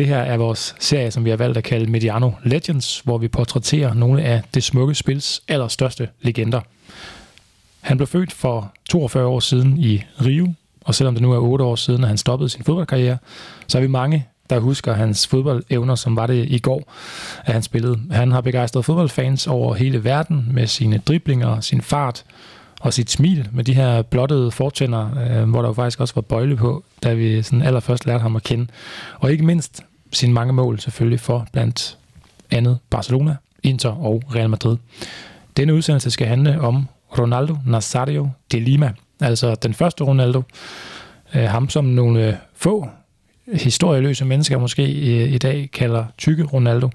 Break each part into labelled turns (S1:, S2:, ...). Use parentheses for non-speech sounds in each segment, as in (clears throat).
S1: Det her er vores serie, som vi har valgt at kalde Mediano Legends, hvor vi portrætterer nogle af det smukke spils allerstørste legender. Han blev født for 42 år siden i Rio, og selvom det nu er 8 år siden, at han stoppede sin fodboldkarriere, så er vi mange, der husker hans fodboldevner, som var det i går, at han spillede. Han har begejstret fodboldfans over hele verden med sine driblinger, sin fart og sit smil med de her blottede fortænder, øh, hvor der jo faktisk også var bøjle på, da vi sådan allerførst lærte ham at kende. Og ikke mindst sine mange mål selvfølgelig for blandt andet Barcelona, Inter og Real Madrid. Denne udsendelse skal handle om Ronaldo Nazario de Lima, altså den første Ronaldo, øh, ham som nogle få historieløse mennesker måske i, i dag kalder tykke Ronaldo,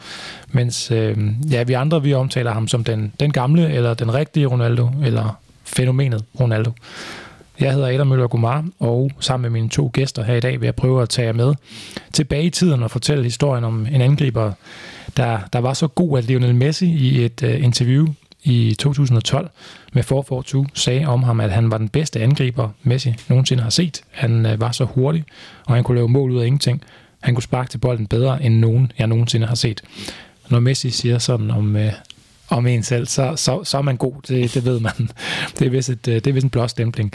S1: mens øh, ja, vi andre vi omtaler ham som den, den gamle, eller den rigtige Ronaldo, eller fænomenet Ronaldo. Jeg hedder Adam Møller Gumar, og sammen med mine to gæster her i dag vil jeg prøve at tage jer med tilbage i tiden og fortælle historien om en angriber, der, der var så god, at Lionel Messi i et uh, interview i 2012 med 442 sagde om ham, at han var den bedste angriber, Messi nogensinde har set. Han uh, var så hurtig, og han kunne lave mål ud af ingenting. Han kunne sparke til bolden bedre, end nogen jeg nogensinde har set. Når Messi siger sådan om, uh, om en selv, så, så, så er man god. Det, det ved man. Det er vist, et, det er vist en blåstempling.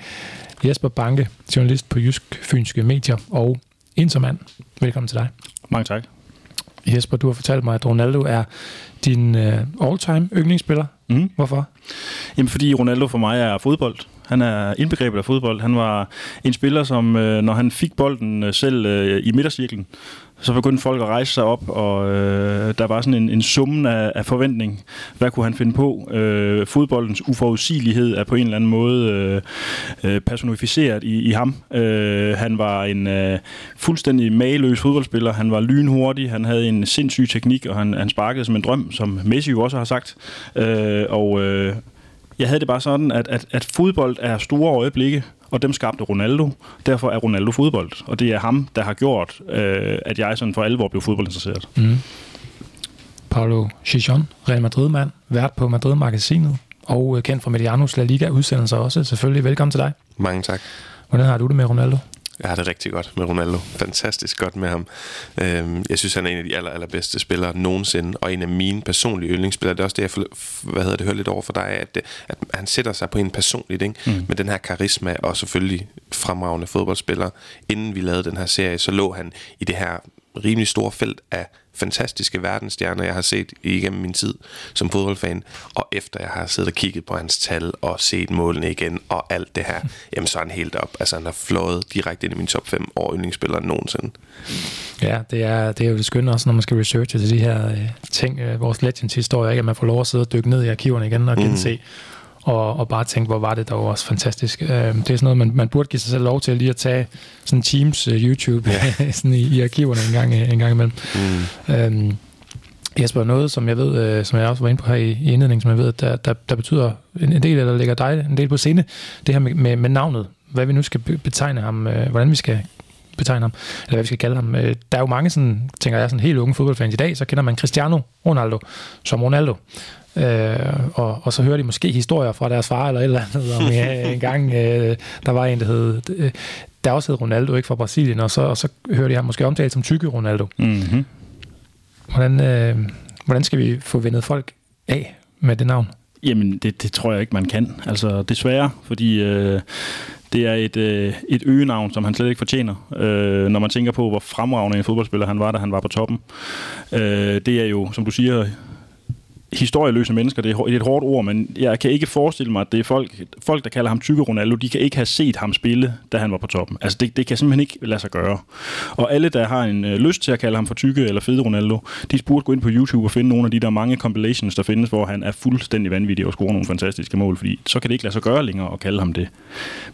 S1: Jesper Banke, journalist på Jysk Fynske Medier og Intermand. Velkommen til dig.
S2: Mange tak.
S1: Jesper, du har fortalt mig, at Ronaldo er din uh, all-time yndlingsspiller. Mm. Hvorfor?
S2: Jamen, fordi Ronaldo for mig er fodbold. Han er indbegrebet af fodbold. Han var en spiller, som øh, når han fik bolden øh, selv øh, i midtercirklen, så begyndte folk at rejse sig op, og øh, der var sådan en, en summen af, af forventning. Hvad kunne han finde på? Øh, fodboldens uforudsigelighed er på en eller anden måde øh, øh, personificeret i, i ham. Øh, han var en øh, fuldstændig mageløs fodboldspiller. Han var lynhurtig, han havde en sindssyg teknik, og han, han sparkede som en drøm, som Messi jo også har sagt. Øh, og øh, jeg havde det bare sådan, at, at, at fodbold er store øjeblikke, og dem skabte Ronaldo. Derfor er Ronaldo fodbold, og det er ham, der har gjort, øh, at jeg sådan for alvor blev fodboldinteresseret. Mm.
S1: Paulo Chichon, Real Madrid-mand, vært på Madrid-magasinet, og øh, kendt fra Medianos La Liga-udsendelser også. Selvfølgelig velkommen til dig.
S3: Mange tak.
S1: Hvordan har du det med Ronaldo?
S3: Jeg har det rigtig godt med Ronaldo. Fantastisk godt med ham. Øhm, jeg synes, han er en af de aller, allerbedste spillere nogensinde, og en af mine personlige yndlingsspillere. Det er også det, jeg hvad hedder det, hører lidt over for dig, at, det, at han sætter sig på en personligt, ikke? Mm. med den her karisma, og selvfølgelig fremragende fodboldspiller. Inden vi lavede den her serie, så lå han i det her rimelig store felt af fantastiske verdensstjerner, jeg har set igennem min tid som fodboldfan, og efter jeg har siddet og kigget på hans tal og set målene igen og alt det her, (laughs) jamen så er han helt op. Altså han har flået direkte ind i min top 5 år yndlingsspillere nogensinde.
S1: Ja, det er, det er jo det skønne også, når man skal researche til de her øh, ting, øh, vores legends historie, ikke? at man får lov at sidde og dykke ned i arkiverne igen og gense. Mm og, og bare tænke, hvor var det dog også fantastisk. Øh, det er sådan noget, man, man burde give sig selv lov til lige at tage sådan Teams uh, YouTube ja. (laughs) sådan i, i arkiverne en gang, en gang imellem. Mm. Øhm, Jesper, noget, som jeg ved, øh, som jeg også var inde på her i, i indledningen, som jeg ved, der, der, der betyder en, en del, eller ligger dig en del på scene, det her med, med, med navnet, hvad vi nu skal betegne ham, øh, hvordan vi skal betegne ham, eller hvad vi skal kalde ham. Øh, der er jo mange, sådan, tænker jeg, sådan helt unge fodboldfans i dag, så kender man Cristiano Ronaldo som Ronaldo. Øh, og, og så hører de måske historier fra deres far eller et eller andet, om ja, (laughs) en gang, øh, der var en, der hed, øh, der også hed Ronaldo, ikke fra Brasilien, og så, og så hører de ham måske omtalt som tykke Ronaldo. Mm-hmm. Hvordan, øh, hvordan skal vi få vendet folk af med det navn?
S2: Jamen, det, det tror jeg ikke, man kan. Altså, desværre, fordi øh, det er et, øh, et øgenavn, som han slet ikke fortjener, øh, når man tænker på, hvor fremragende en fodboldspiller han var, da han var på toppen. Øh, det er jo, som du siger, historieløse mennesker, det er et hårdt ord, men jeg kan ikke forestille mig, at det er folk, folk der kalder ham tykke Ronaldo, de kan ikke have set ham spille, da han var på toppen. Altså det, det kan simpelthen ikke lade sig gøre. Og alle, der har en øh, lyst til at kalde ham for tykke eller fede Ronaldo, de burde gå ind på YouTube og finde nogle af de der mange compilations, der findes, hvor han er fuldstændig vanvittig og scorer nogle fantastiske mål, fordi så kan det ikke lade sig gøre længere at kalde ham det.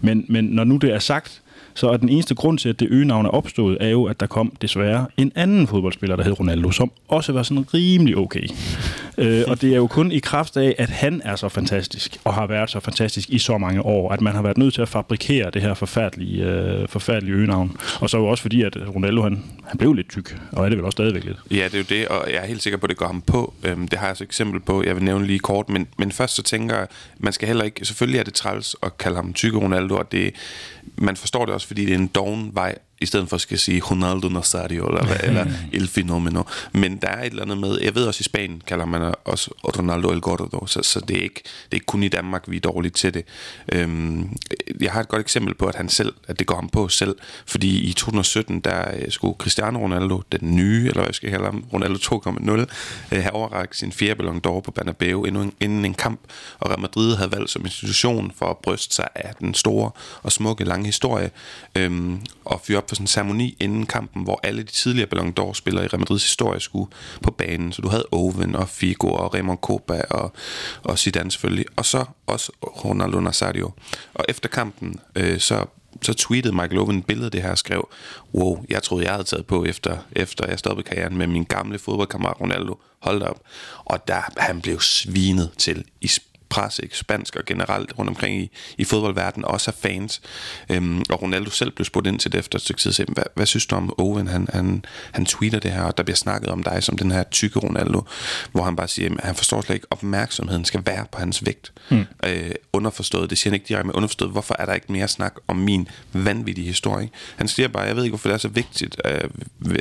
S2: Men, men når nu det er sagt, så at den eneste grund til, at det øgenavn er opstået, er jo, at der kom desværre en anden fodboldspiller, der hed Ronaldo, som også var sådan rimelig okay. øh, og det er jo kun i kraft af, at han er så fantastisk, og har været så fantastisk i så mange år, at man har været nødt til at fabrikere det her forfærdelige, øh, forfærdelige øgenavn. Og så jo også fordi, at Ronaldo, han, han blev lidt tyk, og er det vel også stadigvæk lidt.
S3: Ja, det er jo det, og jeg er helt sikker på, at det går ham på. Øhm, det har jeg så eksempel på, jeg vil nævne lige kort, men, men først så tænker jeg, man skal heller ikke, selvfølgelig er det træls at kalde ham tykke Ronaldo, og det, man forstår det også, fordi det er en doven vej i stedet for skal sige Ronaldo Nazario eller, eller (laughs) El Fenomeno. Men der er et eller andet med, jeg ved også i Spanien kalder man også Ronaldo El Gordo, så, så det, er ikke, det er ikke kun i Danmark, vi er dårlige til det. Øhm, jeg har et godt eksempel på, at han selv, at det går ham på selv, fordi i 2017, der øh, skulle Cristiano Ronaldo, den nye, eller hvad jeg skal kalde ham, Ronaldo 2.0, øh, have overrakt sin fjerde ballon d'Or på Bernabeu inden, inden en kamp, og Real Madrid havde valgt som institution for at bryste sig af den store og smukke lange historie, øhm, og fyre op for sådan en ceremoni inden kampen, hvor alle de tidligere Ballon d'Or-spillere i Real Madrids historie skulle på banen. Så du havde Owen og Figo og Raymond Copa og, og Zidane selvfølgelig. Og så også Ronaldo Nazario. Og efter kampen, øh, så så tweetede Michael Owen et billede af det her og skrev, wow, jeg troede, jeg havde taget på efter, efter jeg stoppede karrieren med min gamle fodboldkammerat Ronaldo. Hold op. Og der han blev svinet til i presse, ikke? spansk og generelt rundt omkring i, i fodboldverdenen, også er fans. Øhm, og Ronaldo selv blev spurgt ind til det efter et stykke tid, så, hvad, hvad synes du om Owen? Han, han, han tweeter det her, og der bliver snakket om dig som den her tykke Ronaldo, hvor han bare siger, at han forstår slet ikke, opmærksomheden skal være på hans vægt. Mm. Øh, underforstået, det siger han ikke direkte, men underforstået, hvorfor er der ikke mere snak om min vanvittige historie? Han siger bare, jeg ved ikke, hvorfor det er så vigtigt, øh,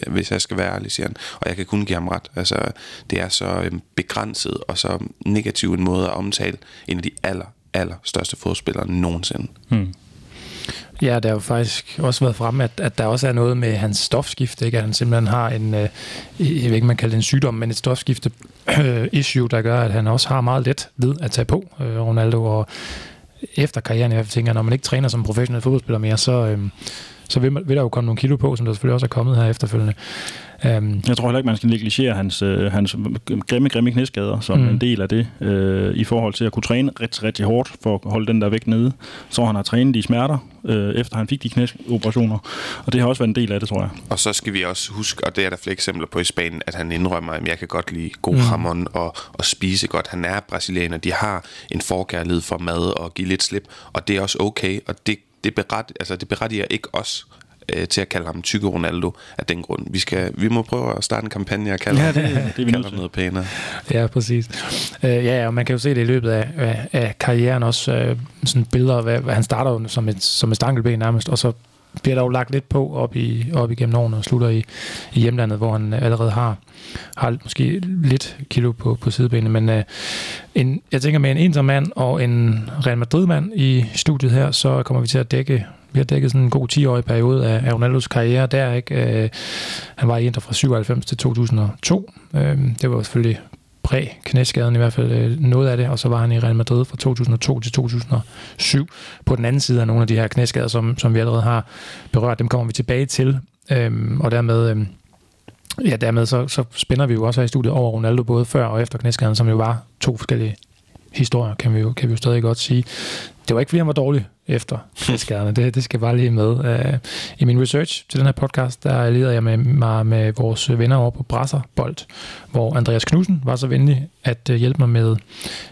S3: hvis jeg skal være ærlig, siger han, og jeg kan kun give ham ret. Altså, det er så øh, begrænset og så negativ en måde at omtale en af de aller, aller største fodspillere nogensinde. Hmm.
S1: Ja, der har jo faktisk også været frem, at, at der også er noget med hans stofskifte, ikke? at han simpelthen har en, øh, jeg ved ikke, man kalder det en sygdom, men et stofskifte øh, issue, der gør, at han også har meget let ved at tage på, øh, Ronaldo, og efter karrieren, jeg tænker, når man ikke træner som professionel fodboldspiller mere, så, øh, så vil, vil der jo komme nogle kilo på, som der selvfølgelig også er kommet her efterfølgende.
S2: Um, jeg tror heller ikke, man skal negligere hans, øh, hans grimme, grimme knæskader som mm. en del af det, øh, i forhold til at kunne træne rigtig, rigtig hårdt for at holde den der vægt nede. Så han har trænet de smerter, øh, efter han fik de knæoperationer, og det har også været en del af det, tror jeg.
S3: Og så skal vi også huske, og det er der flere eksempler på i Spanien, at han indrømmer, at jeg kan godt lide god mm. hamon og, og spise godt. Han er brasilianer, de har en forkærlighed for mad og give lidt slip, og det er også okay, og det det, beret, altså det berettiger ikke os øh, til at kalde ham tykke Ronaldo af den grund. Vi, skal, vi må prøve at starte en kampagne og kalde,
S2: ja, det, det, det
S3: kalde ham noget pænere.
S1: Ja, præcis. Øh, ja, og man kan jo se det i løbet af, af, af karrieren også, øh, sådan billeder, hvad, hvad han starter jo som et, som et stankelben nærmest, og så bliver der jo lagt lidt på op, i, op igennem årene og slutter i, i hjemlandet, hvor han allerede har, har måske lidt kilo på, på sidebenene. Men øh, en, jeg tænker med en Inter-mand og en Real Madrid-mand i studiet her, så kommer vi til at dække vi har dækket sådan en god 10-årig periode af, af Ronaldos karriere der. Ikke? Øh, han var i Inter fra 97 til 2002. Øh, det var selvfølgelig præ-knæskaden i hvert fald øh, noget af det, og så var han i Real Madrid fra 2002 til 2007 på den anden side af nogle af de her knæskader, som, som vi allerede har berørt. Dem kommer vi tilbage til, øhm, og dermed... Øhm, Ja, dermed så, så spænder vi jo også her i studiet over Ronaldo, både før og efter knæskaden, som jo var to forskellige historier, kan vi jo, kan vi jo stadig godt sige. Det var ikke, fordi han var dårlig efter (laughs) skaderne. Det, det skal bare lige med. Uh, I min research til den her podcast, der leder jeg med, mig med vores venner over på Brasserbold, hvor Andreas Knudsen var så venlig at uh, hjælpe mig med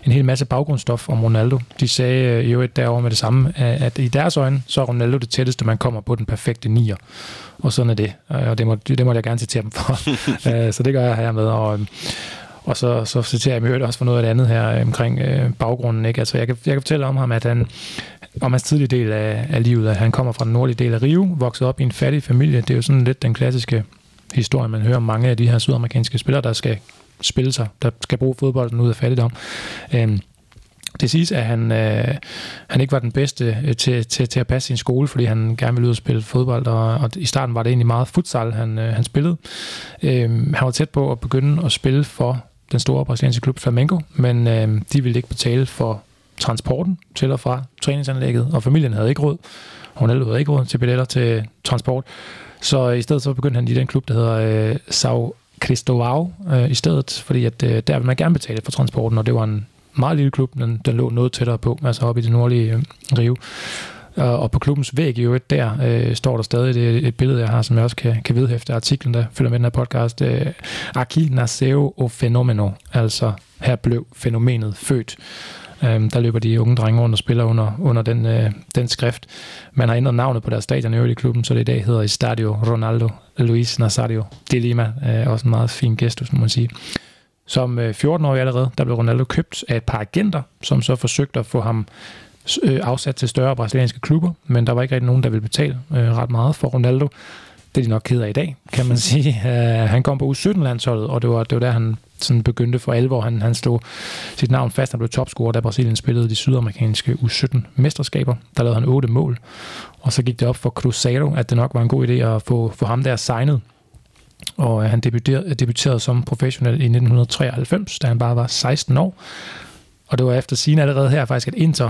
S1: en hel masse baggrundsstof om Ronaldo. De sagde uh, jo et derovre med det samme, at, i deres øjne, så er Ronaldo det tætteste, man kommer på den perfekte nier. Og sådan er det. Og det må, det må jeg gerne citere dem for. (laughs) så det gør jeg her med. Og, og så, så citerer jeg mig også for noget af det andet her øh, omkring øh, baggrunden. Ikke? Altså, jeg, kan, jeg kan fortælle om ham, at han, om hans tidlige del af, af livet, at han kommer fra den nordlige del af Rio, vokset op i en fattig familie. Det er jo sådan lidt den klassiske historie, man hører om mange af de her sydamerikanske spillere, der skal spille sig, der skal bruge fodbolden ud af fattigdom. Øhm, det siges, at han, øh, han ikke var den bedste øh, til, til, til at passe sin skole, fordi han gerne ville ud og spille fodbold, og, og i starten var det egentlig meget futsal, han, øh, han spillede. Øh, han var tæt på at begynde at spille for den store brasilianske klub Flamengo, men øh, de ville ikke betale for transporten til og fra træningsanlægget, og familien havde ikke råd. Ronaldo havde ikke råd til billetter til transport. Så i stedet så begyndte han i den klub, der hedder øh, Sao Cristovao øh, i stedet, fordi at, øh, der ville man gerne betale for transporten, og det var en meget lille klub, men den lå noget tættere på, altså oppe i det nordlige øh, Rio. Og på klubbens væg i øvrigt, der øh, står der stadig det, et billede, jeg har, som jeg også kan, kan vedhæfte artiklen, der følger med den her podcast. Øh, Aki Naseo o fenomeno, altså her blev fænomenet født. Øhm, der løber de unge drenge rundt og spiller under, under den, øh, den skrift. Man har ændret navnet på deres stadion i i klubben, så det i dag hedder Estadio Ronaldo Luis Nazario de Lima. Øh, også en meget fin gestus, må man sige. Som øh, 14-årig allerede, der blev Ronaldo købt af et par agenter, som så forsøgte at få ham øh, afsat til større brasilianske klubber, men der var ikke rigtig nogen, der ville betale øh, ret meget for Ronaldo. Det er de nok ked af i dag, kan man (laughs) sige. Uh, han kom på U17-landsholdet, og det var, det var der, han sådan begyndte for alvor. Han, han stod sit navn fast, han blev topscorer, da Brasilien spillede de sydamerikanske U17-mesterskaber. Der lavede han otte mål, og så gik det op for Cruzeiro, at det nok var en god idé at få, få ham der signet. Og øh, han debuterede, øh, debuterede som professionel i 1993, da han bare var 16 år. Og det var efter sine allerede her faktisk, at Inter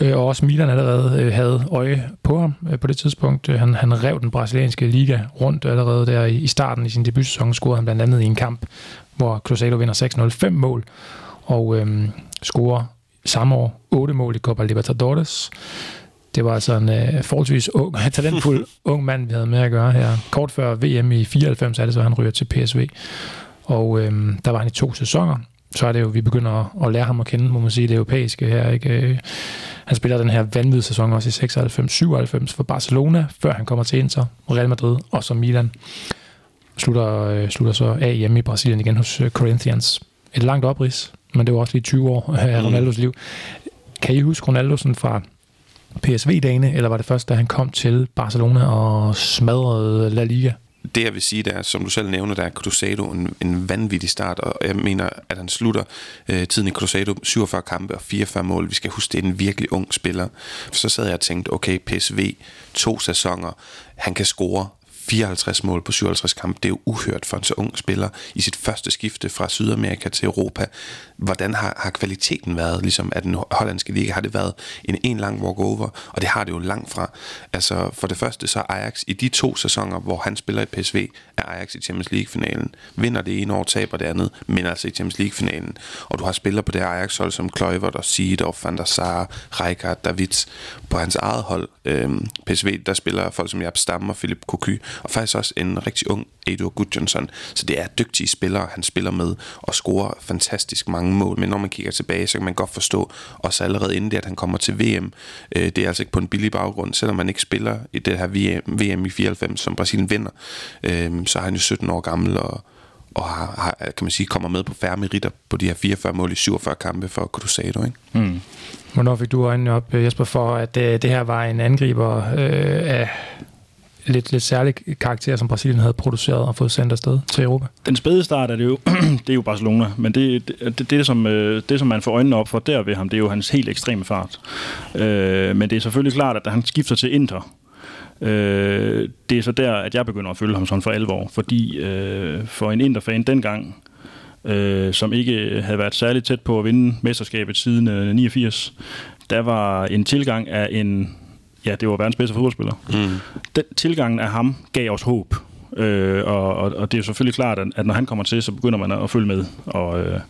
S1: øh, og også Milan allerede øh, havde øje på ham øh, på det tidspunkt. Øh, han, han rev den brasilianske liga rundt allerede der i, i starten i sin debutsæson. Scorede han blandt andet i en kamp, hvor Cruzeiro vinder 6-0 5 mål og øh, scorer samme år 8 mål i Copa Libertadores. Det var altså en øh, forholdsvis ung, (laughs) talentfuld ung mand, vi havde med at gøre her. Kort før VM i 94 er det så, han ryger til PSV. Og øh, der var han i to sæsoner så er det jo, vi begynder at, at lære ham at kende, må man sige, det europæiske her. Ikke? Han spiller den her vanvittige sæson også i 96-97 for Barcelona, før han kommer til Inter, Real Madrid og så Milan. Slutter, øh, slutter så af hjemme i Brasilien igen hos øh, Corinthians. Et langt oprids, men det var også lige 20 år (laughs) af mm. Ronaldos liv. Kan I huske Ronaldo sådan fra PSV-dagene, eller var det først, da han kom til Barcelona og smadrede La Liga?
S3: Det jeg vil sige, der som du selv nævner, der er Crusado en, en vanvittig start, og jeg mener, at han slutter øh, tiden i Crusado 47 kampe og 44 mål. Vi skal huske, det er en virkelig ung spiller. Så sad jeg og tænkte, okay, PSV, to sæsoner, han kan score 54 mål på 57 kampe, det er jo uhørt for en så ung spiller i sit første skifte fra Sydamerika til Europa. Hvordan har, har kvaliteten været ligesom af den hollandske liga? Har det været en en lang walkover? Og det har det jo langt fra. Altså for det første så Ajax i de to sæsoner, hvor han spiller i PSV, er Ajax i Champions League-finalen. Vinder det ene år, taber det andet, men altså i Champions League-finalen. Og du har spillere på det Ajax-hold som Kluivert og Seedorf, Van der Sar, Rijkaard, Davids. På hans eget hold, øhm, PSV, der spiller folk som Jab Stam og Philip Cocu og faktisk også en rigtig ung Edo Gudjonsson. Så det er dygtige spillere, han spiller med og scorer fantastisk mange mål. Men når man kigger tilbage, så kan man godt forstå, også allerede inden det, at han kommer til VM, øh, det er altså ikke på en billig baggrund, selvom man ikke spiller i det her VM, VM i 94, som Brasilien vinder, øh, så er han jo 17 år gammel og, og har, har, kan man sige, kommer med på færre meritter på de her 44 mål i 47 kampe for Cruzado. Ikke? Mm.
S1: Hvornår fik du øjnene op, Jesper, for at det, det her var en angriber øh, af lidt, lidt særlig karakter, som Brasilien havde produceret og fået sendt afsted til Europa?
S2: Den spæde start er det jo, (clears throat) det er jo Barcelona, men det, det, det, det, som, øh, det, som man får øjnene op for der ved ham, det er jo hans helt ekstreme fart. Øh, men det er selvfølgelig klart, at da han skifter til Inter, øh, det er så der, at jeg begynder at følge ham sådan for alvor, fordi øh, for en Inter-fan dengang, øh, som ikke havde været særlig tæt på at vinde mesterskabet siden øh, 89, der var en tilgang af en ja, det var verdens bedste fodboldspiller. Mm. Den tilgangen af ham gav os håb. Øh, og, og, og det er jo selvfølgelig klart, at, at når han kommer til, så begynder man at følge med. Og øh,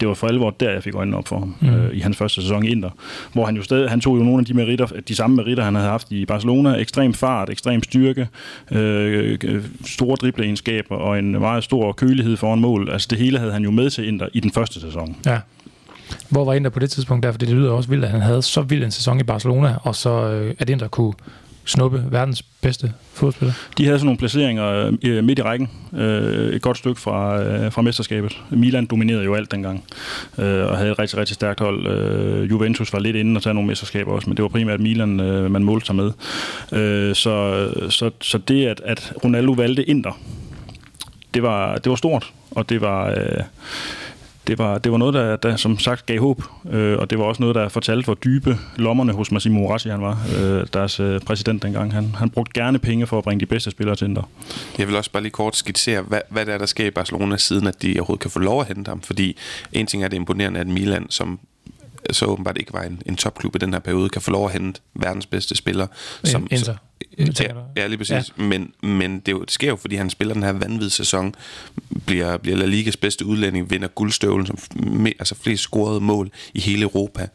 S2: det var for alvor der, jeg fik øjnene op for ham mm. øh, i hans første sæson i Inter. Hvor han jo stadig, han tog jo nogle af de meritter, de samme meritter, han havde haft i Barcelona. Ekstrem fart, ekstrem styrke, øh, store dribleegenskaber og en meget stor kølighed foran mål. Altså det hele havde han jo med til Inter i den første sæson.
S1: Ja. Hvor var Inter på det tidspunkt der? For det lyder også vildt, at han havde så vild en sæson i Barcelona, og så øh, at Inter kunne snuppe verdens bedste fodspiller?
S2: De havde sådan nogle placeringer øh, øh, midt i rækken, øh, et godt stykke fra, øh, fra mesterskabet. Milan dominerede jo alt dengang, øh, og havde et rigtig, rigtig stærkt hold. Øh, Juventus var lidt inde og tage nogle mesterskaber også, men det var primært Milan, øh, man målte sig med. Øh, så, så, så det, at, at Ronaldo valgte Inter, det var, det var stort, og det var... Øh, det var, det var noget, der, der som sagt gav håb, øh, og det var også noget, der fortalte, hvor dybe lommerne hos Massimo Moratti han var, øh, deres øh, præsident dengang. Han, han brugte gerne penge for at bringe de bedste spillere til Inter.
S3: Jeg vil også bare lige kort skitsere, hvad, hvad det er, der sker i Barcelona, siden at de overhovedet kan få lov at hente ham. Fordi en ting er det imponerende, at Milan, som så åbenbart ikke var en, en topklub i den her periode, kan få lov at hente verdens bedste spiller.
S1: Som, Inter.
S3: Ja, ja, lige præcis. Ja. Men, men det, jo, det sker jo, fordi han spiller den her vanvittige sæson, bliver, bliver La Ligas bedste udlænding, vinder guldstøvlen, som med, altså flest scorede mål i hele Europa.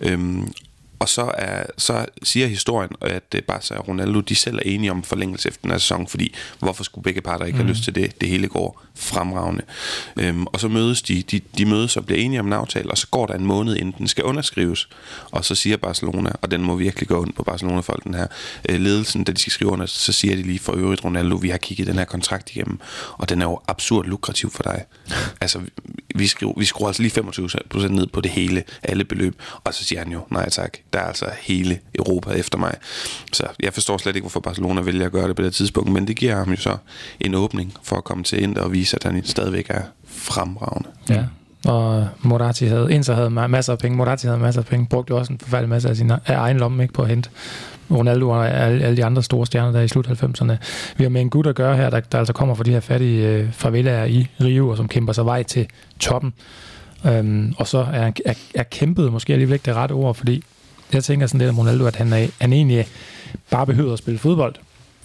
S3: Øhm, og så, er, så siger historien, at bare så Ronaldo, de selv er enige om forlængelse efter den her sæson, fordi hvorfor skulle begge parter ikke mm. have lyst til det? Det hele går fremragende. Øhm, og så mødes de, de, de mødes og bliver enige om en aftale, og så går der en måned, inden den skal underskrives. Og så siger Barcelona, og den må virkelig gå ind på Barcelona-folk, den her øh, ledelsen, da de skal skrive under, så siger de lige for øvrigt, Ronaldo, vi har kigget den her kontrakt igennem, og den er jo absurd lukrativ for dig. (laughs) altså, vi, skriver, vi skruer altså lige 25% ned på det hele, alle beløb. Og så siger han jo, nej tak, der er altså hele Europa efter mig. Så jeg forstår slet ikke, hvorfor Barcelona vælger at gøre det på det tidspunkt, men det giver ham jo så en åbning for at komme til Inter og vise, at han stadigvæk er fremragende.
S1: Ja, og Moratti havde, Inter havde masser af penge, Moratti havde masser af penge, brugte også en forfærdelig masse af sin af egen lomme ikke, på at hente Ronaldo og alle, alle de andre store stjerner, der i slut 90'erne. Vi har med en gut at gøre her, der, der altså kommer fra de her fattige øh, favelaer i Rio, og som kæmper sig vej til toppen. Øhm, og så er, er, er kæmpet måske alligevel ikke det rette ord, fordi jeg tænker sådan lidt om Ronaldo, at han, er, han egentlig bare behøver at spille fodbold.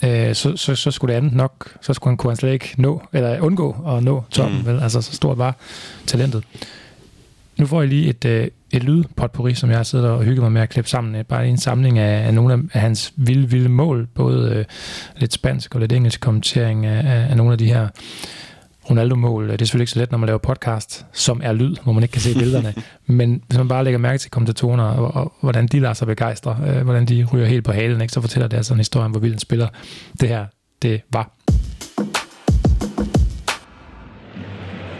S1: Øh, så, så, så skulle det andet nok, så skulle han, kunne han slet ikke nå, eller undgå at nå toppen, mm. vel? Altså så stort var talentet. Nu får jeg lige et, øh, et lydpotpourri, som jeg har siddet og hygget mig med at klippe sammen. Bare en samling af, af nogle af hans vilde, vilde mål. Både øh, lidt spansk og lidt engelsk kommentering af, af nogle af de her Ronaldo-mål. Det er selvfølgelig ikke så let, når man laver podcast, som er lyd, hvor man ikke kan se billederne. (laughs) Men hvis man bare lægger mærke til kommentatorerne, og, og, og hvordan de lader sig begejstre, øh, hvordan de ryger helt på halen, ikke, så fortæller det altså en historie om, hvor vild en spiller det her det var.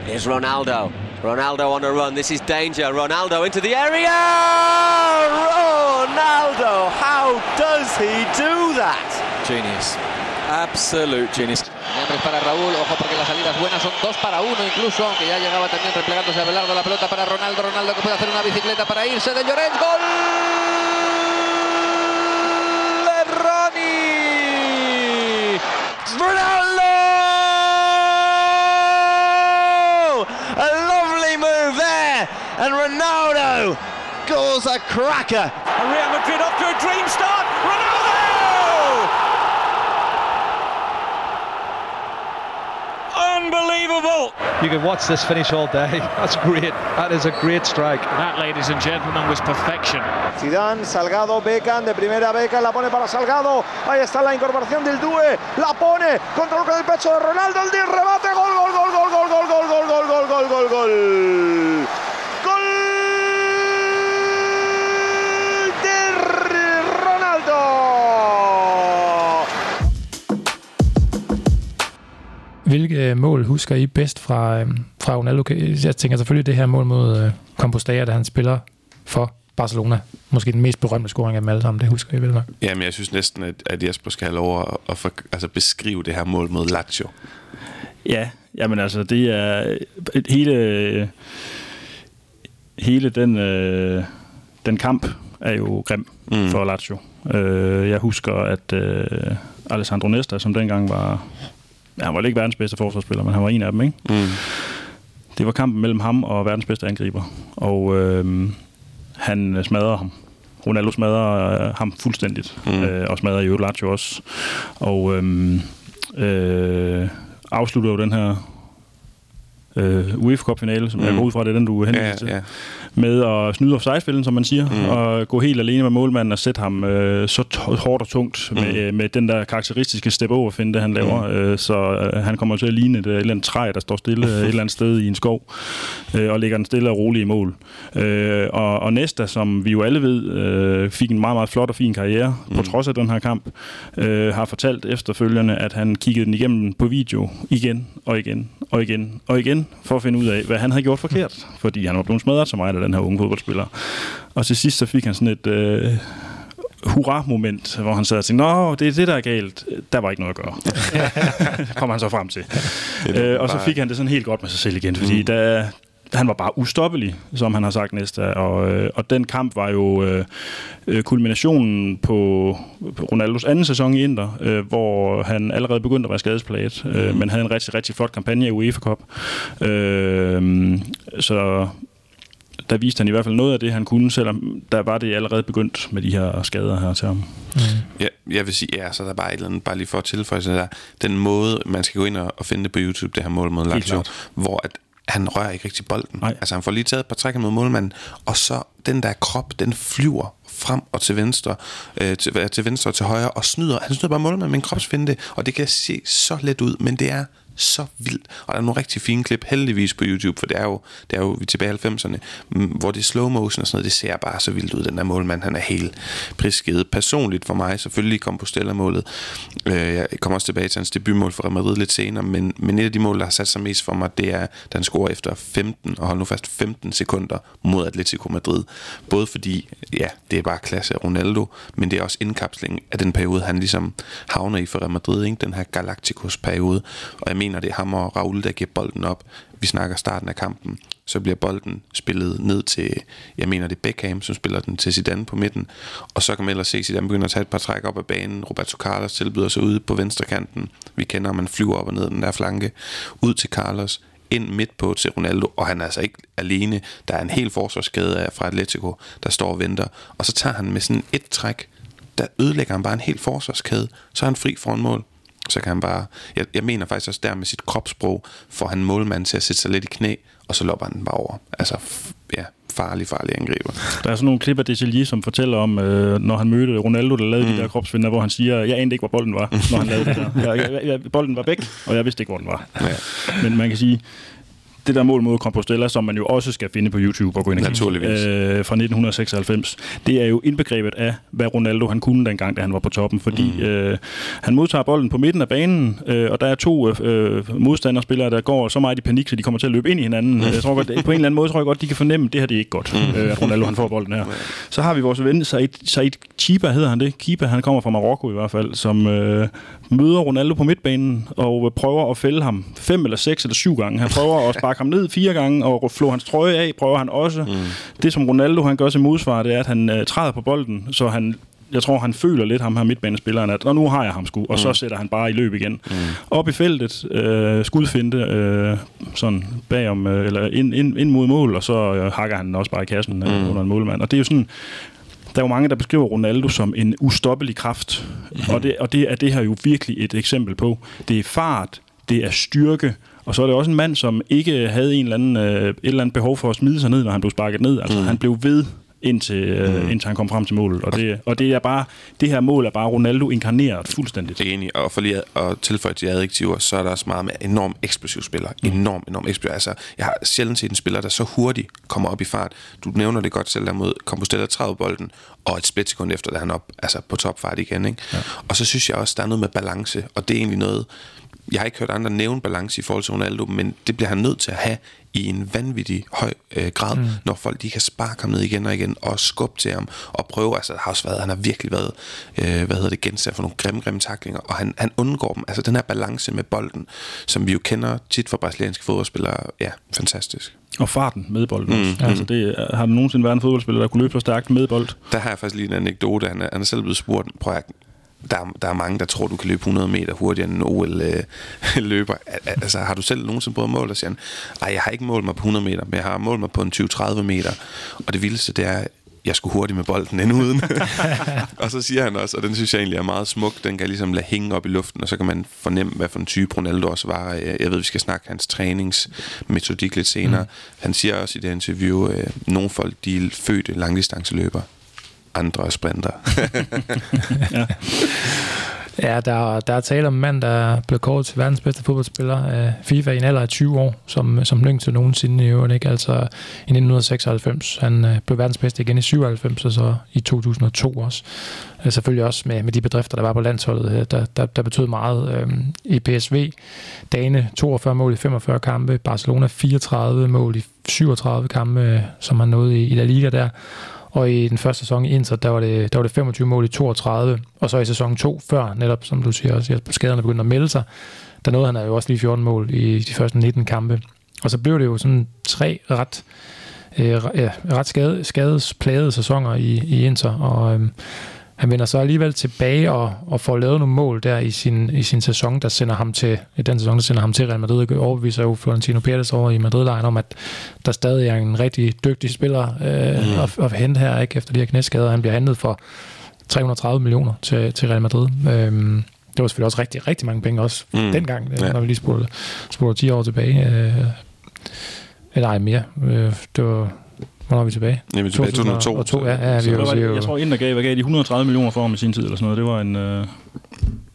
S1: Here's Ronaldo. Ronaldo on a run. This is danger. Ronaldo into the area. Ronaldo, how does he do that? Genius. Absolute genius. Para Raúl, ojo porque las salidas buenas son dos para uno incluso, aunque ya llegaba también replegándose a Belardo la pelota para Ronaldo, Ronaldo que puede hacer una bicicleta para irse de Llorens, gol de Ronnie. Ronaldo! and Ronaldo goals a cracker. And Real Madrid off to a dream start. Ronaldo! Unbelievable! You can watch this finish all day. That's great. That is a great strike. That, ladies and gentlemen, was perfection. Zidane, Salgado, Beckham, de primera Beckham, la pone para Salgado. Ahí está la incorporación del Due. La pone, control con el pecho de Ronaldo, el 10 rebate, gol, gol, gol, gol, gol, gol, gol, gol, gol, gol, gol, gol, gol. Hvilke mål husker I bedst fra, øh, fra Ronaldo? Jeg tænker selvfølgelig det her mål mod øh, Compostela, da han spiller for Barcelona. Måske den mest berømte scoring af dem alle sammen, det husker I vel nok.
S3: Jamen, jeg synes næsten, at, at Jesper skal have lov at, at for, altså beskrive det her mål mod Lazio.
S2: Ja, jamen altså, det er et hele, hele den, øh, den kamp er jo grim mm. for Lazio. Øh, jeg husker, at øh, Alessandro Nesta, som dengang var Ja, han var ikke verdens bedste forsvarsspiller, men han var en af dem, ikke? Mm. Det var kampen mellem ham og verdens bedste angriber. Og øh, han smadrer ham. Ronaldo smadrer øh, ham fuldstændigt. Mm. Øh, og smadrer jo Lazio også. Og øh, øh, afslutter jo den her øh, UEFA Cup-finale, som mm. jeg går ud fra, det er den, du henviser ja, til. Ja med at snyde offside som man siger, mm. og gå helt alene med målmanden og sætte ham øh, så hårdt og tungt mm. med, med den der karakteristiske step over finde det han laver. Mm. Øh, så øh, han kommer til at ligne et, et eller andet træ, der står stille et eller andet sted i en skov, øh, og lægger den stille og rolig i mål. Øh, og, og Nesta, som vi jo alle ved, øh, fik en meget, meget flot og fin karriere, mm. på trods af den her kamp, øh, har fortalt efterfølgende, at han kiggede den igennem på video igen og igen og igen og igen, for at finde ud af, hvad han havde gjort forkert, fordi han var blevet smadret så meget den her unge fodboldspiller. Og til sidst så fik han sådan et øh, hurra-moment, hvor han sad og tænkte, Nå, det er det, der er galt. Der var ikke noget at gøre. (laughs) (laughs) kom han så frem til. Øh, og så fik han det sådan helt godt med sig selv igen, fordi mm. der, han var bare ustoppelig, som han har sagt næste. Og, øh, og den kamp var jo øh, øh, kulminationen på, på Ronaldos anden sæson i Inter, øh, hvor han allerede begyndte at være skadesplaget, øh, mm. men havde en rigtig, rigtig flot kampagne i UEFA Cup. Øh, så der viste han i hvert fald noget af det, han kunne, selvom der var det allerede begyndt med de her skader her til ham. Mm.
S3: Ja, jeg vil sige, ja, så der er bare et eller andet, bare lige for at tilføje sig der, den måde, man skal gå ind og, finde det på YouTube, det her mål mod Lazio, hvor at han rører ikke rigtig bolden. Nej. Altså han får lige taget et par træk mod målmanden, og så den der krop, den flyver frem og til venstre, øh, til, til venstre og til højre, og snyder. Han snyder bare målmanden med en kropsfinde, og det kan se så let ud, men det er så vildt. Og der er nogle rigtig fine klip, heldigvis på YouTube, for det er jo, det er jo vi er tilbage i 90'erne, mm, hvor det er slow motion og sådan noget, det ser bare så vildt ud, den der målmand, han er helt prisgivet. Personligt for mig, selvfølgelig Compostela-målet. Øh, jeg kommer også tilbage til hans debutmål for Real Madrid lidt senere, men, men et af de mål, der har sat sig mest for mig, det er, da han scorer efter 15, og hold nu fast 15 sekunder mod Atletico Madrid. Både fordi, ja, det er bare klasse af Ronaldo, men det er også indkapslingen af den periode, han ligesom havner i for Real Madrid, ikke? den her Galacticos-periode. Og jeg mener, det er ham og Raul, der giver bolden op. Vi snakker starten af kampen. Så bliver bolden spillet ned til, jeg mener det er Beckham, som spiller den til Zidane på midten. Og så kan man ellers se, at Zidane begynder at tage et par træk op ad banen. Roberto Carlos tilbyder sig ude på venstre kanten. Vi kender, at man flyver op og ned den der flanke. Ud til Carlos ind midt på til Ronaldo, og han er altså ikke alene. Der er en hel forsvarskæde fra Atletico, der står og venter. Og så tager han med sådan et træk, der ødelægger han bare en hel forsvarskæde. Så er han fri for en mål så kan han bare... Jeg, jeg mener faktisk også der med sit kropssprog, får han målmanden til at sætte sig lidt i knæ, og så lopper han den bare over. Altså, ja, farlig, farlig angriber.
S2: Der er sådan nogle klip af Desillier, som fortæller om, øh, når han mødte Ronaldo, der lavede mm. de der kropsvinder, hvor han siger, jeg anede ikke, hvor bolden var, når han lavede det der. Jeg, jeg, jeg, bolden var væk, og jeg vidste ikke, hvor den var. Ja. Men man kan sige, det der mål mod Compostela, som man jo også skal finde på YouTube og gå ind og kigge, øh, fra 1996, det er jo indbegrebet af, hvad Ronaldo han kunne dengang, da han var på toppen, fordi mm. øh, han modtager bolden på midten af banen, øh, og der er to øh, modstanderspillere, der går så meget i panik, så de kommer til at løbe ind i hinanden. Mm. Jeg tror godt, på en eller anden måde tror jeg godt, de kan fornemme, at det her det er ikke godt, mm. øh, at Ronaldo han får bolden her. Så har vi vores ven, Said, Said Chiba hedder han det. Kiba, han kommer fra Marokko i hvert fald, som øh, møder Ronaldo på midtbanen og prøver at fælde ham fem eller seks eller syv gange. Han prøver at sparke ham ned fire gange og flå hans trøje af, prøver han også. Mm. Det som Ronaldo han gør til modsvar, det er, at han øh, træder på bolden, så han jeg tror, han føler lidt, ham her midtbanespilleren, at nu har jeg ham sgu, og mm. så sætter han bare i løb igen. Mm. Op i feltet, øh, skudfinte, øh, sådan bagom, øh, eller ind, ind, ind mod mål, og så øh, hakker han også bare i kassen øh, mm. under en målmand. Og det er jo sådan, der er jo mange, der beskriver Ronaldo som en ustoppelig kraft, mm. og, det, og det er det her jo virkelig et eksempel på. Det er fart, det er styrke, og så er det også en mand, som ikke havde en eller anden, øh, et eller andet behov for at smide sig ned, når han blev sparket ned. Altså, mm. han blev ved indtil, øh, mm. indtil han kom frem til målet. Og det, og det er bare det her mål er bare Ronaldo inkarneret fuldstændigt.
S3: Det er enig. Og for lige at, at tilføje de adjektiver, så er der også meget med enorm eksplosiv spiller. Mm. Enorm, enorm eksplosiv. Altså, jeg har sjældent set en spiller, der så hurtigt kommer op i fart. Du nævner det godt selv der mod Compostela 30 bolden, og et splitsekund efter, da han op altså på topfart igen. Ikke? Ja. Og så synes jeg også, der er noget med balance, og det er egentlig noget, jeg har ikke hørt andre nævne balance i forhold til Ronaldo, men det bliver han nødt til at have i en vanvittig høj øh, grad, mm. når folk de kan sparke ham ned igen og igen og skubbe til ham og prøve, altså har også været, han har virkelig været, øh, hvad hedder det, gensat for nogle grimme, grimme taklinger, og han, han undgår dem. Altså den her balance med bolden, som vi jo kender tit fra brasilianske fodboldspillere, ja, fantastisk.
S2: Og farten med bolden mm. også. Altså det, har der nogensinde været en fodboldspiller, der kunne løbe så stærkt med bold?
S3: Der har jeg faktisk lige en anekdote. Han er, han er selv blevet spurgt, prøv at der, der er mange, der tror, du kan løbe 100 meter hurtigere end en OL-løber. Øh, (laughs) altså, har du selv nogensinde prøvet at måle dig? Siger han, nej, jeg har ikke målt mig på 100 meter, men jeg har målt mig på en 20-30 meter. Og det vildeste, det er, jeg skulle hurtigt med bolden end uden. (laughs) og så siger han også, og den synes jeg egentlig er meget smuk, den kan ligesom lade hænge op i luften, og så kan man fornemme, hvad for en type Ronaldo også var. Jeg ved, vi skal snakke hans træningsmetodik lidt senere. Mm. Han siger også i det interview, øh, nogle folk, de er fødte langdistanceløbere andre sprinter. (laughs)
S1: ja. Ja, der, der er tale om en mand, der blev kåret til verdens bedste fodboldspiller af FIFA i en alder af 20 år, som, som lyng til nogensinde i øvrigt, ikke? Altså i 1996. Han øh, blev verdens bedste igen i 97, og så i 2002 også. Øh, selvfølgelig også med, med de bedrifter, der var på landsholdet, øh, der, der, der betød meget. Øh, I PSV, Dane 42 mål i 45 kampe, Barcelona 34 mål i 37 kampe, som han nåede i, i La Liga der. Og i den første sæson i Inter, der var, det, der var det 25 mål i 32. Og så i sæson 2, før netop, som du siger også, at skaderne begyndte at melde sig, der nåede han øh, jo også lige 14 mål i de første 19 kampe. Og så blev det jo sådan tre ret, øh, ja, ret skade, skadesplagede sæsoner i, i Inter. Og øh, han vender så alligevel tilbage og, og får lavet nogle mål der i sin, i sin sæson, der sender ham til, i den sæson, der sender ham til Real Madrid, og overbeviser jo Florentino Pérez over i Madrid-lejren om, at der stadig er en rigtig dygtig spiller øh, mm. at, at hente her, ikke efter de her knæskader. Han bliver handlet for 330 millioner til, til Real Madrid. Øhm, det var selvfølgelig også rigtig, rigtig mange penge også mm. dengang, ja. når vi lige spurgte, spurgte 10 år tilbage. Øh, eller ej, mere. Øh, det var Hvornår er vi tilbage?
S3: Jamen, tilbage i 2002.
S1: 2002, ja, ja, vi
S2: Så
S1: er
S2: var
S1: er
S2: det,
S1: jo,
S2: jeg tror, Inter gav, hvad gav de 130 millioner for ham i sin tid, eller sådan noget. Det var en... Øh,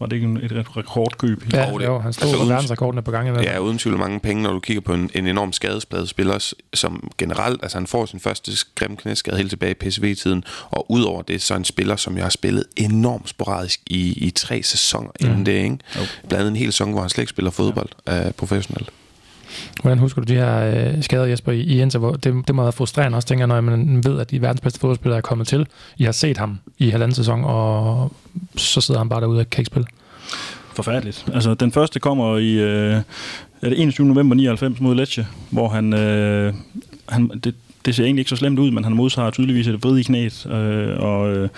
S2: var det ikke en, et ret- rekordkøb?
S1: ja,
S3: Jo, det-
S1: jo, han stod
S3: altså,
S1: verdensrekorden er på gang i hvert fald.
S3: Ja, uden tvivl mange penge, når du kigger på en, en enorm skadespladet spiller, som generelt, altså han får sin første grimme knæskade helt tilbage i PSV-tiden, og udover det, så en spiller, som jeg har spillet enormt sporadisk i, i tre sæsoner inden det, ikke?
S2: Jo.
S3: Blandt andet en hel sæson, hvor han slet ikke spiller fodbold uh, professionelt.
S1: Hvordan husker du de her øh, skader, Jesper, i, i Inter? Hvor det, det må være frustrerende også, tænker når man ved, at de verdens bedste fodboldspillere er kommet til. I har set ham i halvanden sæson, og så sidder han bare derude og kan ikke spille.
S2: Forfærdeligt. Altså, den første kommer i... Øh, er det 21. november 99 mod Lecce, hvor han... Øh, han det, det ser egentlig ikke så slemt ud, men han modtager tydeligvis et vrid i knæet øh, og, øh,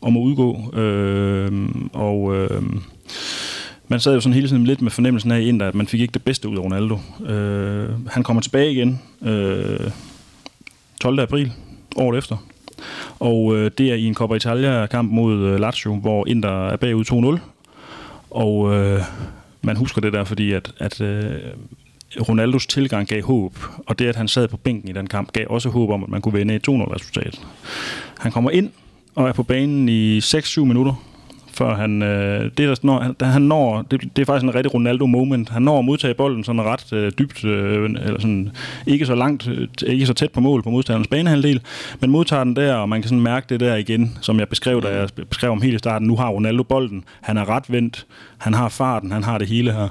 S2: og må udgå. Øh, og øh, man sad jo sådan hele tiden lidt med fornemmelsen af, Inter, at man fik ikke det bedste ud af Ronaldo. Øh, han kommer tilbage igen øh, 12. april, året efter. Og øh, det er i en Coppa Italia-kamp mod øh, Lazio, hvor Inter er bagud 2-0. Og øh, man husker det der, fordi at, at øh, Ronaldos tilgang gav håb, og det, at han sad på bænken i den kamp, gav også håb om, at man kunne vinde et 2-0-resultat. Han kommer ind og er på banen i 6-7 minutter, før han, øh, det er der, når, da han når, det, det er faktisk en rigtig Ronaldo-moment, han når at modtage bolden sådan ret øh, dybt, øh, eller sådan, ikke så langt, øh, ikke så tæt på mål på modstanderens banehalvdel, men modtager den der, og man kan sådan mærke det der igen, som jeg beskrev, da jeg beskrev om helt i starten, nu har Ronaldo bolden, han er ret vendt, han har farten, han har det hele her,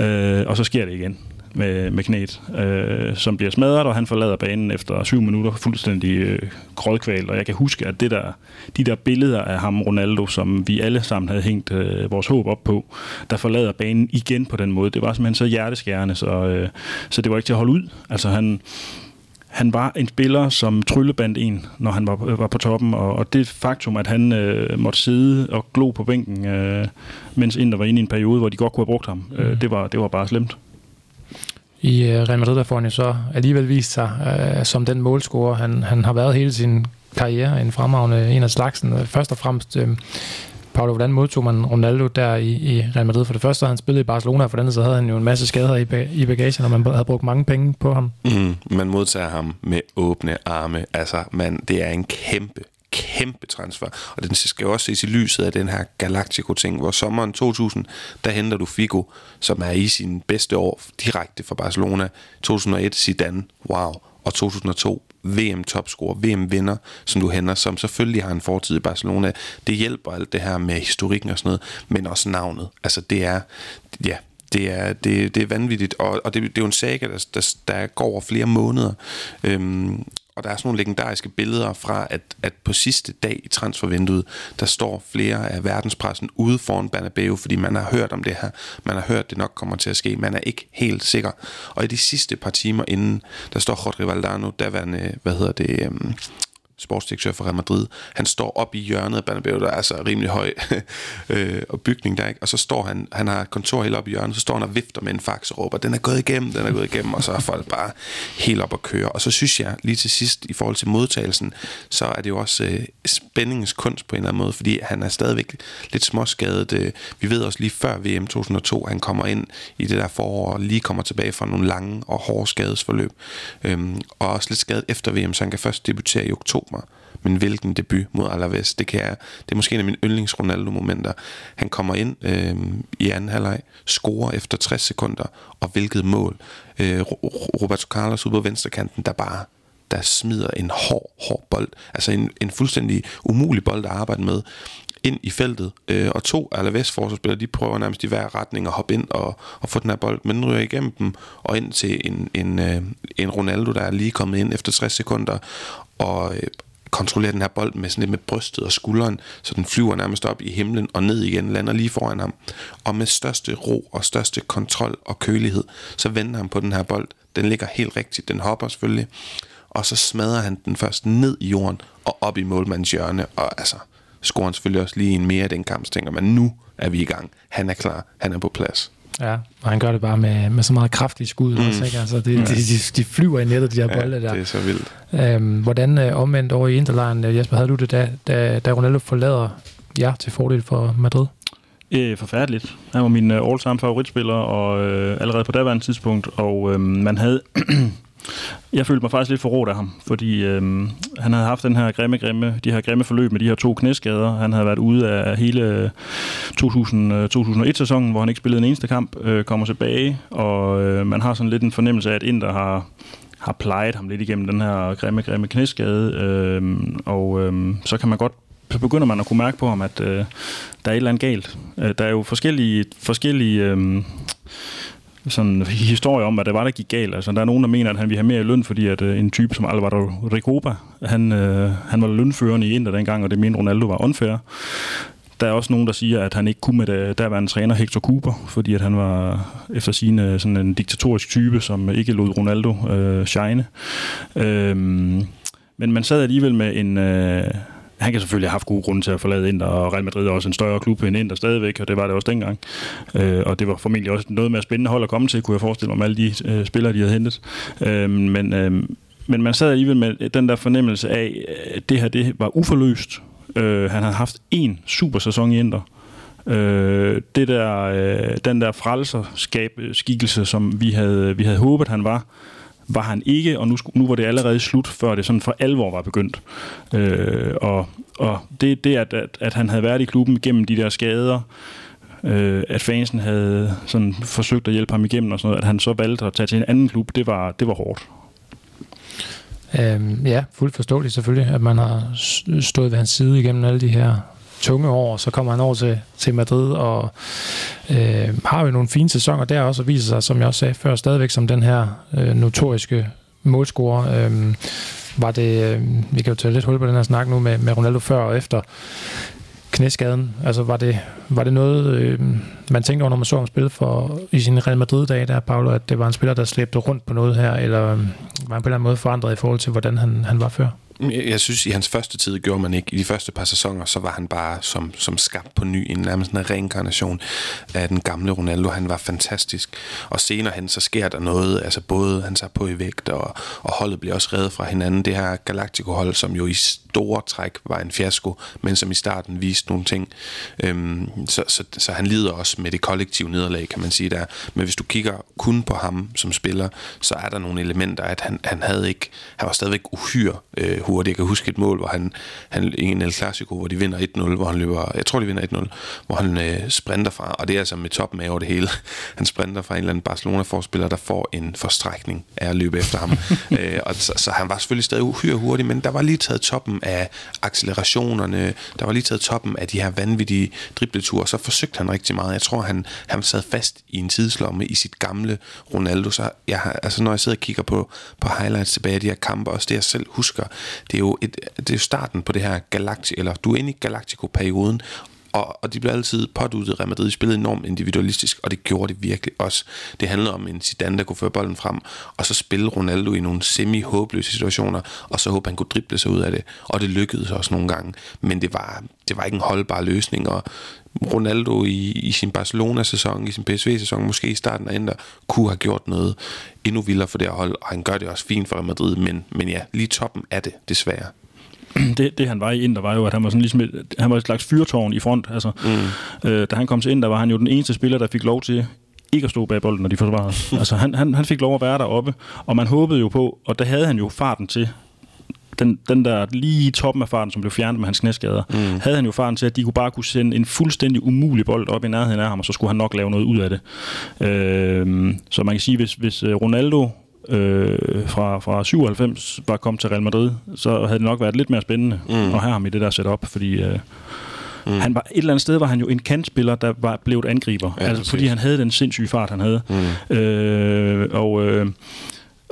S2: øh, og så sker det igen med, med knæet, øh, som bliver smadret, og han forlader banen efter syv minutter fuldstændig øh, grådkval. Og jeg kan huske, at det der, de der billeder af ham, Ronaldo, som vi alle sammen havde hængt øh, vores håb op på, der forlader banen igen på den måde, det var simpelthen så hjerteskærende, så, øh, så det var ikke til at holde ud. Altså han, han var en spiller, som tryllebandt en, når han var, var på toppen, og, og det faktum, at han øh, måtte sidde og glo på bænken, øh, mens Inter var inde i en periode, hvor de godt kunne have brugt ham, øh, det, var, det var bare slemt.
S1: I øh, Real Madrid, der får han jo så alligevel vist sig øh, som den målscorer, han, han har været hele sin karriere, en fremragende en af slagsen. Først og fremmest, øh, Paolo, hvordan modtog man Ronaldo der i, i Real Madrid? For det første havde han spillet i Barcelona, og for det andet så havde han jo en masse skader i, i bagagen, og man havde brugt mange penge på ham.
S3: Mm, man modtager ham med åbne arme. Altså, man, det er en kæmpe, kæmpe transfer. Og den skal jo også ses i lyset af den her Galactico-ting, hvor sommeren 2000, der henter du Figo, som er i sin bedste år direkte fra Barcelona. 2001 Zidane, wow. Og 2002 VM-topscorer, VM-vinder, som du henter, som selvfølgelig har en fortid i Barcelona. Det hjælper alt det her med historikken og sådan noget, men også navnet. Altså det er, ja, det er, det, det er vanvittigt, og, og det, det er jo en saga, der, der, der går over flere måneder. Øhm, og der er sådan nogle legendariske billeder fra, at, at på sidste dag i transfervinduet, der står flere af verdenspressen ude foran Bernabeu, fordi man har hørt om det her. Man har hørt, at det nok kommer til at ske. Man er ikke helt sikker. Og i de sidste par timer inden, der står Jorge Valdano, daværende, hvad hedder det, øhm, sportsdirektør for Real Madrid. Han står op i hjørnet af Bernabeu, der er altså rimelig høj (laughs) øh, og bygning der, ikke? Og så står han, han har kontor helt op i hjørnet, så står han og vifter med en fax og råber, den er gået igennem, den er gået igennem, og så er folk bare helt op at køre. Og så synes jeg lige til sidst, i forhold til modtagelsen, så er det jo også øh, spændingens kunst på en eller anden måde, fordi han er stadigvæk lidt småskadet. Øh, vi ved også lige før VM 2002, han kommer ind i det der forår og lige kommer tilbage fra nogle lange og hårde skadesforløb. Øhm, og også lidt skadet efter VM, så han kan først debutere i oktober. Men hvilken debut mod Alaves, det, kan jeg, det er måske en af mine yndlings Ronaldo-momenter. Han kommer ind øh, i anden halvleg, scorer efter 60 sekunder, og hvilket mål. Øh, Roberto Carlos ude på venstrekanten, der bare der smider en hård, hård bold. Altså en, en fuldstændig umulig bold at arbejde med ind i feltet. Øh, og to Alaves forsvarsspillere, de prøver nærmest i hver retning at hoppe ind og, og få den her bold, men den ryger igennem dem og ind til en, en, øh, en Ronaldo, der er lige kommet ind efter 60 sekunder og øh, kontrollerer den her bold med sådan lidt med brystet og skulderen, så den flyver nærmest op i himlen og ned igen, lander lige foran ham. Og med største ro og største kontrol og kølighed, så vender han på den her bold. Den ligger helt rigtigt, den hopper selvfølgelig. Og så smadrer han den først ned i jorden og op i målmandens hjørne. Og altså, scorer han selvfølgelig også lige en mere i den kamp, så tænker man, nu er vi i gang. Han er klar, han er på plads.
S1: Ja, og han gør det bare med, med så meget kraftig skud mm. også, ikke? Altså, det, ja. de, de, de flyver i nettet, de her
S3: Ja,
S1: bolde der.
S3: det er så vildt.
S1: Øhm, hvordan øh, omvendt over i Interlejren, øh, Jesper, havde du det, da, da, da Ronaldo forlader jer til fordel for Madrid?
S2: Øh, forfærdeligt. Han var min øh, all-time favoritspiller, og øh, allerede på daværende tidspunkt, og øh, man havde jeg følte mig faktisk lidt forrådt af ham, fordi øh, han havde haft den her grimme, grimme, de her grimme forløb med de her to knæskader. Han havde været ude af hele øh, 2000-2001-sæsonen, øh, hvor han ikke spillede en eneste kamp, øh, kommer tilbage, og øh, man har sådan lidt en fornemmelse af, at Inter har har plejet ham lidt igennem den her grimme, grimme knæskade, øh, og øh, så kan man godt så begynder man at kunne mærke på ham, at øh, der er et eller andet galt. Øh, der er jo forskellige, forskellige øh, sådan historie om, hvad det var, der gik galt. Altså, der er nogen, der mener, at han ville have mere løn, fordi at, øh, en type som Alvaro Ricoba, han, øh, han var lønførende i Inter dengang, og det mente Ronaldo var unfair. Der er også nogen, der siger, at han ikke kunne med det, øh, derværende træner Hector Cooper, fordi at han var efter sine øh, sådan en diktatorisk type, som ikke lod Ronaldo øh, shine. Øh, men man sad alligevel med en... Øh, han kan selvfølgelig have haft gode grunde til at forlade Inter, og Real Madrid er også en større klub end Inter stadigvæk, og det var det også dengang. Øh, og det var formentlig også noget mere spændende hold at komme til, kunne jeg forestille mig, med alle de øh, spillere, de havde hentet. Øh, men, øh, men man sad alligevel med den der fornemmelse af, at det her det var uforløst. Øh, han havde haft en super sæson i Inter. Øh, det der, øh, den der frelserskab skikkelse, som vi havde, vi havde håbet, han var, var han ikke, og nu, nu var det allerede slut, før det sådan for alvor var begyndt. Øh, og og det, det at, at, at han havde været i klubben gennem de der skader, øh, at fansen havde sådan forsøgt at hjælpe ham igennem og sådan noget, at han så valgte at tage til en anden klub, det var, det var hårdt.
S1: Øhm, ja, fuldt forståeligt selvfølgelig, at man har stået ved hans side igennem alle de her tunge år, så kommer han over til, til Madrid og øh, har jo nogle fine sæsoner der også, og viser sig, som jeg også sagde før, stadigvæk som den her øh, notoriske målscorer. Øh, var det, øh, vi kan jo tage lidt hul på den her snak nu med, med Ronaldo før og efter knæskaden. Altså var det, var det noget, øh, man tænkte over, når man så ham spille for, i sin Real Madrid-dag, der Paolo, at det var en spiller, der slæbte rundt på noget her, eller øh, var han på en eller anden måde forandret i forhold til, hvordan han, han var før?
S3: Jeg, jeg synes, i hans første tid gjorde man ikke. I de første par sæsoner, så var han bare som, som skabt på ny. En nærmest en reinkarnation af den gamle Ronaldo. Han var fantastisk. Og senere hen, så sker der noget. Altså både han tager på i vægt, og, og holdet bliver også reddet fra hinanden. Det her Galactico-hold, som jo i store træk var en fiasko, men som i starten viste nogle ting. Øhm, så, så, så han lider også med det kollektive nederlag, kan man sige der. Men hvis du kigger kun på ham som spiller, så er der nogle elementer, at han, han havde ikke, han var stadigvæk uhyre øh, hurtigt. Jeg kan huske et mål, hvor han, han i en El Clasico, hvor de vinder 1-0, hvor han løber, jeg tror de vinder 1-0, hvor han øh, sprinter fra, og det er altså med toppen af over det hele. (laughs) Han sprinter fra en eller anden Barcelona-forspiller, der får en forstrækning af at løbe efter ham. (laughs) øh, og så, så, han var selvfølgelig stadig uhyre hurtig, men der var lige taget toppen af accelerationerne, der var lige taget toppen af de her vanvittige dribleture, så forsøgte han rigtig meget. Jeg tror, han, han sad fast i en tidslomme i sit gamle Ronaldo, så jeg, altså når jeg sidder og kigger på, på highlights tilbage af de her kampe, også det jeg selv husker, det er jo, et, det er starten på det her galakti, eller du er inde i Galactico-perioden, og, og de blev altid påduttet Real Madrid. De spillede enormt individualistisk, og det gjorde det virkelig også. Det handlede om en Zidane, der kunne føre bolden frem, og så spille Ronaldo i nogle semi-håbløse situationer, og så håbe, han kunne drible sig ud af det. Og det lykkedes også nogle gange, men det var, det var ikke en holdbar løsning, og Ronaldo i, i sin Barcelona-sæson, i sin PSV-sæson, måske i starten af Inter, kunne have gjort noget endnu vildere for det her hold, og han gør det også fint for Madrid, men, men ja, lige toppen af det, desværre. (clears throat)
S2: Det, det han var i Inter var jo, at han var sådan ligesom et, han var et slags fyrtårn i front. Altså, mm. øh, da han kom til Inter, var han jo den eneste spiller, der fik lov til ikke at stå bag bolden, når de forsvarede. (laughs) altså, han, han, han fik lov at være deroppe, og man håbede jo på, og der havde han jo farten til, den, den der lige toppen af farten, som blev fjernet med hans knæskader, mm. havde han jo farten til, at de kunne bare kunne sende en fuldstændig umulig bold op i nærheden af ham, og så skulle han nok lave noget ud af det. Øh, så man kan sige, hvis, hvis øh, Ronaldo øh, fra, fra 97 var kommet til Real Madrid, så havde det nok været lidt mere spændende mm. at have ham i det der setup, fordi... Øh, Mm. Han var, et eller andet sted var han jo en kantspiller, der var blevet angriber. Ja, altså, fordi han havde den sindssyge fart, han havde. Mm. Øh, og, øh,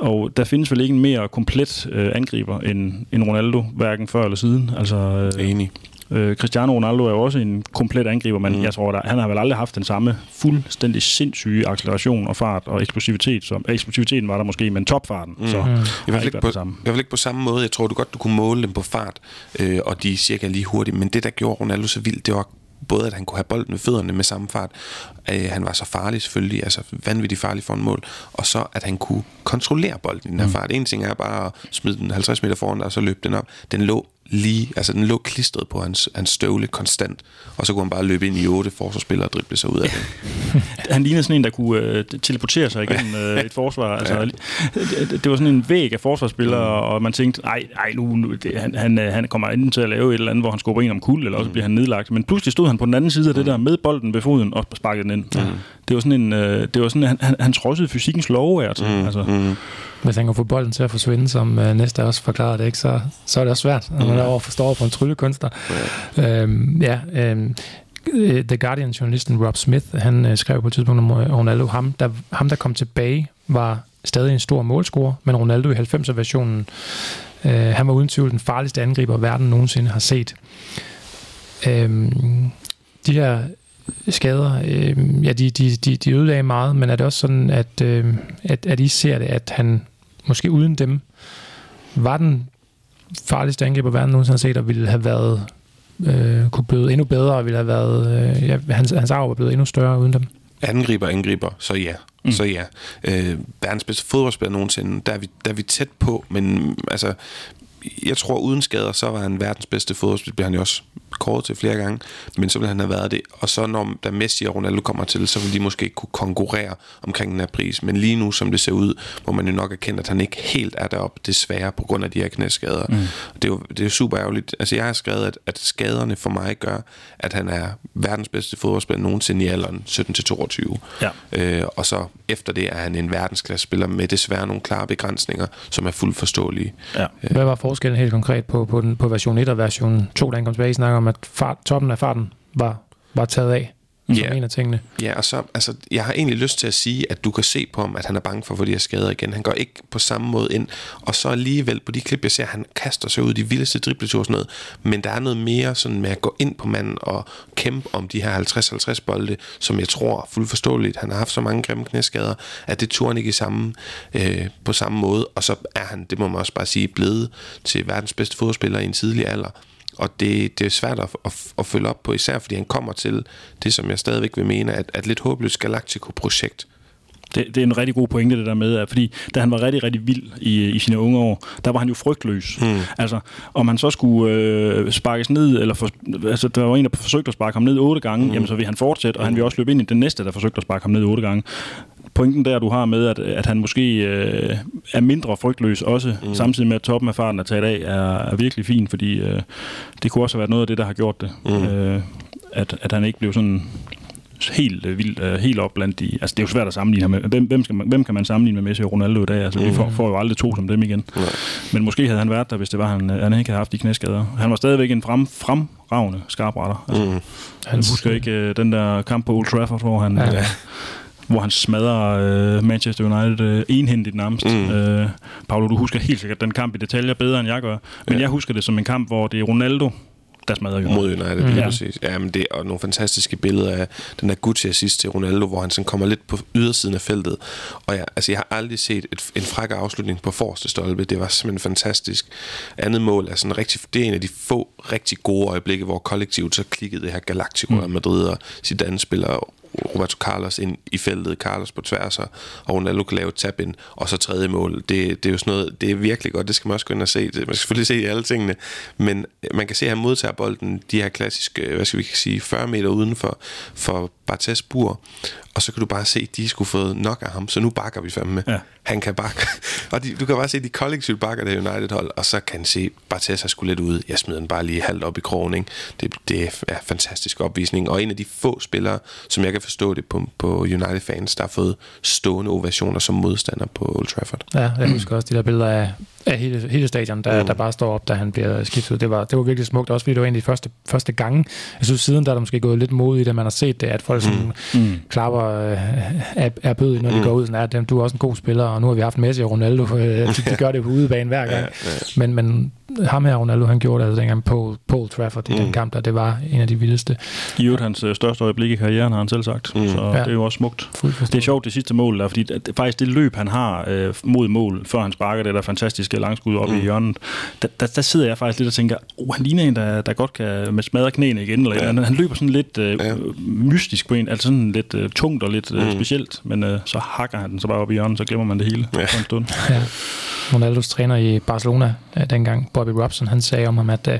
S2: og der findes vel ikke en mere komplet øh, angriber end, end Ronaldo, hverken før eller siden. Altså,
S3: øh, Enig.
S2: Øh, Cristiano Ronaldo er jo også en komplet angriber, men mm. jeg tror, at han har vel aldrig haft den samme fuldstændig sindssyge acceleration og fart og eksplosivitet. Som, eksplosiviteten var der måske, men topfarten, mm. så mm.
S3: I hvert ikke på, samme. I hvert ikke på samme måde. Jeg tror du godt, du kunne måle dem på fart, øh, og de er cirka lige hurtigt. Men det, der gjorde Ronaldo så vildt, det var både at han kunne have bolden med fødderne med samme fart, øh, han var så farlig selvfølgelig, altså vanvittigt farlig for en mål, og så at han kunne kontrollere bolden i den her mm. fart. En ting er bare at smide den 50 meter foran og så løbe den op. Den lå lige, altså den lå klistret på hans, hans støvle konstant, og så kunne han bare løbe ind i otte forsvarsspillere og drible sig ud af det. (laughs)
S2: han lignede sådan en, der kunne øh, teleportere sig igennem øh, et forsvar. Altså, ja. det, det var sådan en væg af forsvarsspillere, mm. og man tænkte, nej, nej nu, nu det, han, han, han kommer enten til at lave et eller andet, hvor han skubber en om kul, eller også mm. bliver han nedlagt. Men pludselig stod han på den anden side af det mm. der med bolden ved foden og sparkede den ind. Mm. Det var sådan en, øh, det var sådan, han, han, han trodsede fysikkens love af. Mm. Altså. Mm.
S1: Hvis han kan få bolden til at forsvinde, som øh, næste også forklarer det, ikke, så, så er det også svært, når man mm. er over forstår på en tryllekunstner. Ja, øhm, ja øhm, øh, The Guardian-journalisten Rob Smith, han øh, skrev på et tidspunkt om Ronaldo, ham der, ham der kom tilbage, var stadig en stor målscorer, men Ronaldo i 90'er-versionen, øh, han var uden tvivl den farligste angriber, verden nogensinde har set. Øhm, de her skader, øh, ja, de, de, de, de ødelagde meget, men er det også sådan, at, øh, at, at I ser det, at han måske uden dem var den farligste angriber, verden nogensinde har set, og ville have været øh, kunne blive endnu bedre, og ville have været, øh, ja, hans, hans arv var blevet endnu større uden dem.
S3: Angriber, angriber, så ja. Mm. Så ja, øh, verdens bedste fodboldspiller nogensinde, der er, vi, der er vi tæt på, men altså, jeg tror uden skader, så var han verdens bedste fodboldspiller, bliver han jo også kåret til flere gange, men så vil han have været det. Og så når da Messi og Ronaldo kommer til, så vil de måske ikke kunne konkurrere omkring den her pris. Men lige nu, som det ser ud, må man jo nok erkende, at han ikke helt er deroppe, desværre, på grund af de her knæskader. Mm. Det, er jo, det er jo super ærgerligt. Altså jeg har skrevet, at, at skaderne for mig gør, at han er verdens bedste fodboldspiller nogensinde i alderen 17-22. Ja. Øh, og så efter det er han en verdensklasse spiller med desværre nogle klare begrænsninger, som er fuldt forståelige.
S1: Ja. Hvad var forskellen helt konkret på, på, den, på version 1 og version 2, der kom tilbage? I snakker om, at fart, toppen af farten var, var taget af som ja. en af tingene.
S3: Ja, og så, altså, jeg har egentlig lyst til at sige, at du kan se på ham, at han er bange for at få de her skader igen. Han går ikke på samme måde ind, og så alligevel på de klip, jeg ser, han kaster sig ud i de vildeste dribleture og sådan noget, men der er noget mere sådan med at gå ind på manden og kæmpe om de her 50-50 bolde, som jeg tror fuldt forståeligt, han har haft så mange grimme knæskader, at det turde han ikke i samme, øh, på samme måde, og så er han, det må man også bare sige, blevet til verdens bedste fodboldspiller i en tidlig alder og det, det er svært at, at, at følge op på, især fordi han kommer til det, som jeg stadigvæk vil mene, at, at lidt håbløst Galactico-projekt.
S2: Det, det er en rigtig god pointe, det der med, at fordi da han var rigtig, rigtig vild i, i sine unge år, der var han jo frygtløs. Hmm. Altså, om han så skulle øh, sparkes ned, eller for, altså, der var en, der forsøgte at sparke ham ned otte gange, hmm. jamen så vil han fortsætte, og han vil også løbe ind i den næste, der forsøgte at sparke ham ned otte gange pointen der, du har med, at, at han måske øh, er mindre frygtløs også, mm. samtidig med, at toppen af farten er taget af, er, er virkelig fin, fordi øh, det kunne også have været noget af det, der har gjort det. Mm. Øh, at, at han ikke blev sådan helt øh, vildt, øh, helt op blandt de... Altså, det er jo svært at sammenligne ham med. Hvem, hvem, skal man, hvem kan man sammenligne med Messi og Ronaldo i dag? Altså, mm. vi får, får jo aldrig to som dem igen. Mm. Men måske havde han været der, hvis det var, han, han ikke havde haft de knæskader. Han var stadigvæk en frem, fremragende skarpretter. Altså, mm. Jeg husker ikke uh, den der kamp på Old Trafford, hvor han... Ja. Uh, hvor han smadrer uh, Manchester United uh, enhændigt nærmest. Mm. Uh, Paolo, du husker helt sikkert den kamp i detaljer bedre, end jeg gør. Men ja. jeg husker det som en kamp, hvor det er Ronaldo, der smadrer United.
S3: Mod United, mm. ja. præcis. Ja, men det er nogle fantastiske billeder af den der Gucci assist til Ronaldo, hvor han sådan kommer lidt på ydersiden af feltet. Og ja, altså, jeg har aldrig set et, en frækker afslutning på forreste stolpe. Det var simpelthen fantastisk. Andet mål er sådan rigtig, det er en af de få rigtig gode øjeblikke, hvor kollektivet så klikkede det her Galactico mm. Madrid og Zidane spiller Roberto Carlos ind i feltet, Carlos på tværs, og Ronaldo kan lave tab tap ind, og så tredje mål. Det, det er jo sådan noget, det er virkelig godt, det skal man også gå ind og se. Man skal selvfølgelig se alle tingene, men øh, man kan se, at han modtager bolden, de her klassiske, øh, hvad skal vi sige, 40 meter uden for, for Bartes bur, og så kan du bare se, at de skulle få nok af ham, så nu bakker vi fandme. Ja. Han kan bakke. (laughs) og de, du kan bare se, at de kollektivt bakker det United-hold, og så kan se, Bartes har skulle lidt ud. Jeg smider den bare lige halvt op i krogen. Ikke? Det, det er fantastisk opvisning, og en af de få spillere, som jeg kan forstå det på, på United-fans, der har fået stående ovationer som modstander på Old Trafford.
S1: Ja, jeg husker også de der billeder af af hele, hele stadion, der, mm. der bare står op, da han bliver skiftet ud. Det var, det var virkelig smukt, også fordi det var en af de første, første gange. Jeg synes, siden der er der måske gået lidt mod i det, man har set det, at folk mm. mm. klapper er, er bød, når de mm. går ud. Sådan, at du er også en god spiller, og nu har vi haft Messi og Ronaldo. Øh, de, de gør det på udebane hver gang. Ja, ja. Men, men ham her, Ronaldo, han gjorde det altså dengang på Paul Trafford i mm. den kamp, der det var en af de vildeste.
S2: I øvrigt hans øh, største øjeblik i karrieren, har han selv sagt. Mm. Så ja. det er jo også smukt. Det er sjovt, det sidste mål der, fordi det, faktisk det løb, han har øh, mod mål, før han sparker det der fantastiske langskud op mm. i hjørnet, der, der, der, sidder jeg faktisk lidt og tænker, oh, han ligner en, der, der godt kan med smadre knæene igen. Eller ja. han, han løber sådan lidt øh, ja. mystisk på en, altså sådan lidt øh, tungt og lidt øh, mm. specielt, men øh, så hakker han den så bare op i hjørnet, så glemmer man det hele ja. på en stund. Ja.
S1: Ronaldos træner i Barcelona øh, dengang, Bobby Robson, han sagde om ham, at, øh,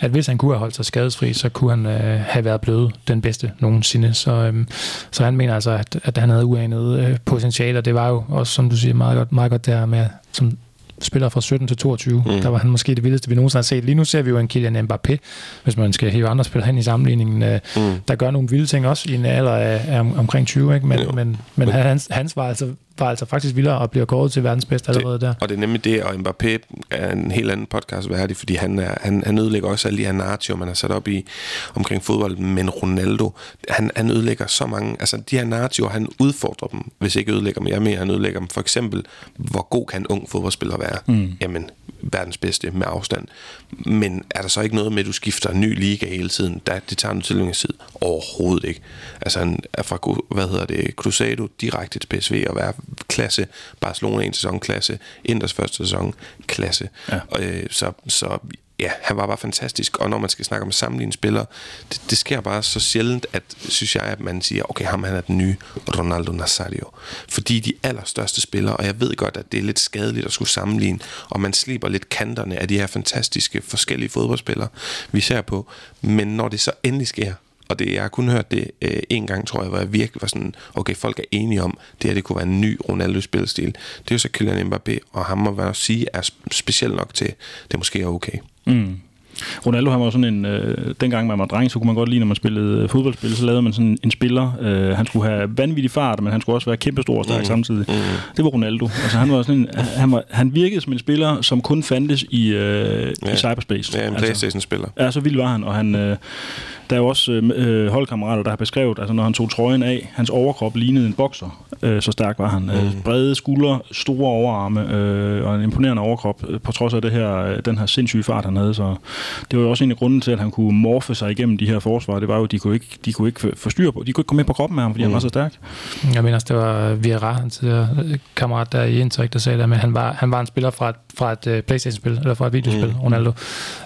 S1: at hvis han kunne have holdt sig skadesfri, så kunne han øh, have været blevet den bedste nogensinde. Så, øh, så han mener altså, at, at han havde uanet øh, potentiale, og det var jo også, som du siger, meget godt, meget godt der med, som spiller fra 17 til 22. Mm. Der var han måske det vildeste, vi nogensinde har set. Lige nu ser vi jo en Kylian Mbappé, hvis man skal hive andre spillere hen i sammenligningen, øh, mm. der gør nogle vilde ting også i en alder af, af omkring 20, ikke? Men, men, men, men hans, hans var altså var altså faktisk vildere og bliver kåret til verdens bedste allerede der.
S3: Og det er nemlig det, og Mbappé er en helt anden podcast værdig, fordi han, er, han, han ødelægger også alle de her narrativer, man har sat op i omkring fodbold, men Ronaldo, han, han ødelægger så mange, altså de her narrativer, han udfordrer dem, hvis ikke ødelægger dem, jeg mener, han ødelægger dem. For eksempel, hvor god kan en ung fodboldspiller være? Mm. Jamen, verdens bedste med afstand. Men er der så ikke noget med, at du skifter en ny liga hele tiden? Der, det tager en tilvængelsestid. Overhovedet ikke. Altså han er fra, hvad hedder det, Cruzado direkte til PSV og være klasse. Barcelona en sæson klasse. Inders første sæson klasse. Ja. Og, øh, så, så ja, han var bare fantastisk, og når man skal snakke om sammenlignende spillere, det, det sker bare så sjældent, at synes jeg, at man siger, okay, ham han er den nye Ronaldo Nazario. Fordi de allerstørste spillere, og jeg ved godt, at det er lidt skadeligt at skulle sammenligne, og man sliber lidt kanterne af de her fantastiske forskellige fodboldspillere, vi ser på, men når det så endelig sker, og det, jeg har kun hørt det øh, en gang, tror jeg, hvor jeg virkelig var sådan, okay, folk er enige om, det her det kunne være en ny Ronaldo-spilstil. Det er jo så Kylian Mbappé, og ham må være sige, er specielt nok til, det måske er okay. Mm.
S2: Ronaldo han var sådan en, øh, dengang man var dreng, så kunne man godt lide, når man spillede fodboldspil, så lavede man sådan en spiller. Øh, han skulle have vanvittig fart, men han skulle også være kæmpestor og stærk mm. samtidig. Mm. Det var Ronaldo. Altså, han, var sådan en, han, var, han virkede som en spiller, som kun fandtes i, øh, ja. i cyberspace.
S3: Ja, en altså, Playstation-spiller.
S2: Ja, så vild var han, og han... Øh, der er jo også øh, holdkammerater, der har beskrevet, altså når han tog trøjen af, hans overkrop lignede en bokser. Øh, så stærk var han. Øh, mm. Øh, brede skuldre, store overarme øh, og en imponerende overkrop, øh, på trods af det her, øh, den her sindssyge fart, han havde. Så det var jo også en af grunden til, at han kunne morfe sig igennem de her forsvar. Det var jo, at de kunne ikke, de kunne ikke forstyrre på, de kunne ikke komme ind på kroppen med ham, fordi mm. han var så stærk.
S1: Jeg mener også, det var Vieira, hans kammerat der i Indtryk, der sagde det, at han var, han var en spiller fra et, fra et uh, Playstation-spil, eller fra et videospil, mm. Ronaldo.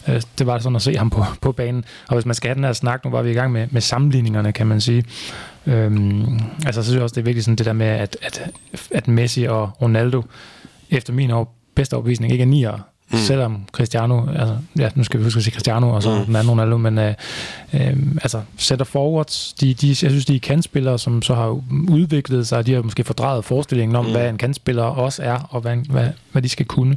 S1: Uh, det var sådan at se ham på, på banen. Og hvis man skal have den her snak, nu var vi i gang med, med sammenligningerne, kan man sige. Øhm, altså, så synes jeg også, det er vigtigt sådan det der med, at, at, at Messi og Ronaldo, efter min år, bedste overbevisning, ikke er nier, Mm. Selvom Cristiano, altså, ja, nu skal vi huske at sige Cristiano, og så mm. den anden Ronaldo, men øh, øh, altså, setter forwards, de, de, jeg synes, de er kandspillere, som så har udviklet sig, de har måske fordrejet forestillingen om, mm. hvad en kandspiller også er, og hvad, hvad, hvad de skal kunne.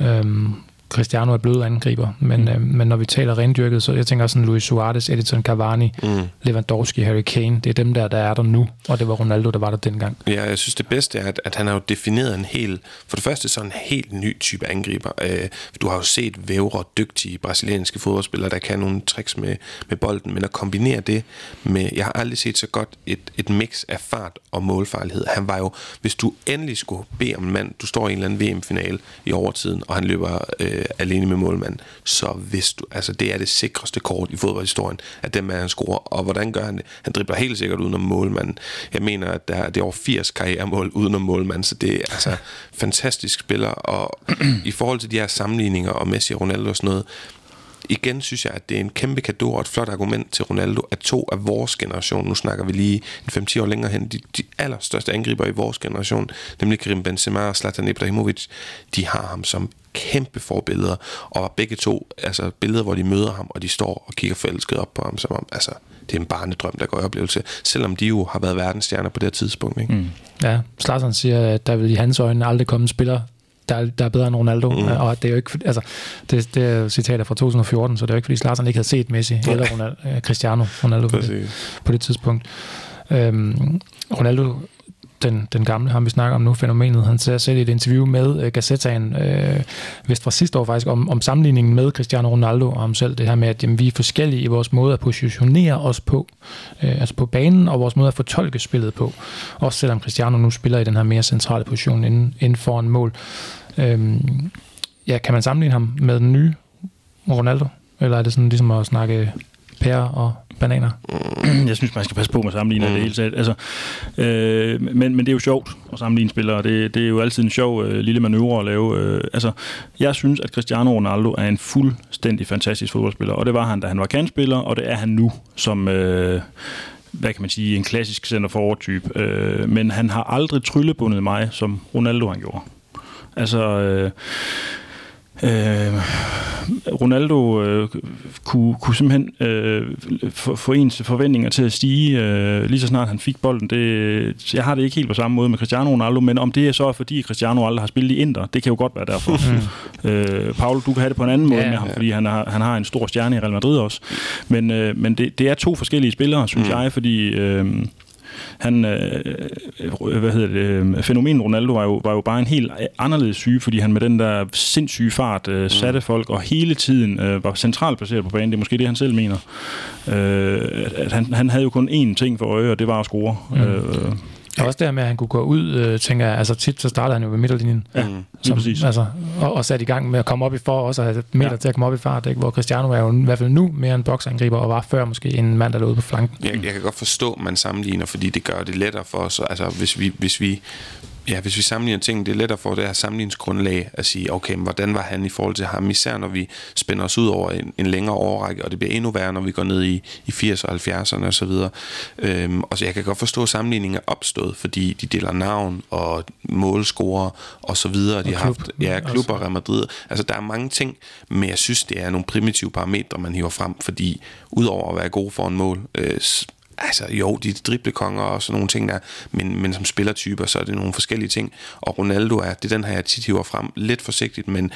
S1: Øhm, Cristiano er blød angriber, men, mm. øh, men når vi taler rendyrket, så jeg tænker sådan Luis Suarez, Edison Cavani, mm. Lewandowski, Harry Kane, det er dem der, der er der nu, og det var Ronaldo, der var der dengang.
S3: Ja, jeg synes det bedste er, at, at han har jo defineret en helt, for det første sådan en helt ny type angriber. Øh, du har jo set vævre, dygtige brasilianske fodboldspillere, der kan nogle tricks med, med bolden, men at kombinere det med, jeg har aldrig set så godt et, et mix af fart og målfarlighed. Han var jo, hvis du endelig skulle bede om en mand, du står i en eller anden VM-finale i overtiden, og han løber øh, øh, alene med målmanden, så hvis du, altså det er det sikreste kort i fodboldhistorien, at den mand han scorer, og hvordan gør han det? Han dribler helt sikkert udenom målmanden. Jeg mener, at der, det er over 80 karrieremål udenom målmanden, så det er altså fantastisk spiller, og (clears throat) i forhold til de her sammenligninger og Messi og Ronaldo og sådan noget, igen synes jeg, at det er en kæmpe kado og et flot argument til Ronaldo, at to af vores generation, nu snakker vi lige en 5-10 år længere hen, de, de allerstørste angriber i vores generation, nemlig Karim Benzema og Zlatan Ibrahimovic, de har ham som kæmpe forbilleder, og begge to, altså billeder, hvor de møder ham, og de står og kigger forelsket op på ham, som om, altså, det er en barnedrøm, der går i oplevelse, selvom de jo har været verdensstjerner på det tidspunkt. Ikke? Mm.
S1: Ja, Zlatan siger, at der vil i hans øjne aldrig komme en spiller, der, der er bedre end Ronaldo. Mm. Og det er jo ikke, altså, det, det er citater fra 2014, så det er jo ikke, fordi Zlatan ikke havde set Messi eller Ronaldo, uh, Cristiano Ronaldo på det, på det tidspunkt. Øhm, Ronaldo den, den gamle, ham vi snakker om nu, fænomenet, han sagde selv i et interview med øh, Gazettaen, øh, vist fra sidste år faktisk, om, om sammenligningen med Cristiano Ronaldo og ham selv, det her med, at jamen, vi er forskellige i vores måde at positionere os på, øh, altså på banen, og vores måde at fortolke spillet på. Også selvom Cristiano nu spiller i den her mere centrale position inden, inden foran mål. Øh, ja, kan man sammenligne ham med den nye Ronaldo? Eller er det sådan ligesom at snakke pære og bananer?
S2: Jeg synes, man skal passe på med at sammenligne mm. det hele taget. Altså, øh, men, men det er jo sjovt at sammenligne spillere. Det, det er jo altid en sjov øh, lille manøvre at lave. Øh, altså, jeg synes, at Cristiano Ronaldo er en fuldstændig fantastisk fodboldspiller, og det var han, da han var kandspiller, og det er han nu som... Øh, hvad kan man sige, en klassisk center forward type. Øh, men han har aldrig tryllebundet mig, som Ronaldo han gjorde. Altså, øh, øh, Ronaldo øh, kunne, kunne simpelthen øh, få, få ens forventninger til at stige øh, lige så snart han fik bolden. Det, jeg har det ikke helt på samme måde med Cristiano Ronaldo, men om det er så fordi Cristiano aldrig har spillet i Inter, det kan jo godt være derfor. Mm. Øh, Paul, du kan have det på en anden måde ja, med ham, ja. fordi han har, han har en stor stjerne i Real Madrid også. Men, øh, men det, det er to forskellige spillere, synes mm. jeg, fordi... Øh, han, øh, hvad hedder det, øh, fænomen Ronaldo var jo, var jo bare en helt anderledes syge, fordi han med den der sindssyge fart øh, satte mm. folk, og hele tiden øh, var centralt placeret på banen. Det er måske det, han selv mener. Øh, at han, han havde jo kun én ting for øje, og det var at score. Mm. Øh,
S1: og også der med, at han kunne gå ud, øh, tænker jeg, altså tit så startede han jo ved midterlinjen.
S2: Ja, som, præcis.
S1: Altså, og, og sat i gang med at komme op i for, også at have meter ja. til at komme op i fart, ikke? hvor Cristiano er jo i hvert fald nu mere en boksangriber, og var før måske en mand, der lå ude på flanken.
S3: Jeg, jeg kan godt forstå, at man sammenligner, fordi det gør det lettere for os. Altså, hvis vi, hvis vi Ja, hvis vi sammenligner ting, det er lettere for det her sammenligningsgrundlag at sige, okay, men hvordan var han i forhold til ham, især når vi spænder os ud over en, en længere overrække, og det bliver endnu værre, når vi går ned i, i 80'erne og 70'erne osv. Og, øhm, og så jeg kan godt forstå, at sammenligningen er opstået, fordi de deler navn og målscorer og så videre. De har haft ja, klubber Real Madrid. Altså, der er mange ting, men jeg synes, det er nogle primitive parametre, man hiver frem, fordi udover at være god for en mål, øh, altså jo, de er driblekonger og sådan nogle ting der, men, men som spillertyper, så er det nogle forskellige ting. Og Ronaldo er, det er den her, jeg tit hiver frem, lidt forsigtigt, men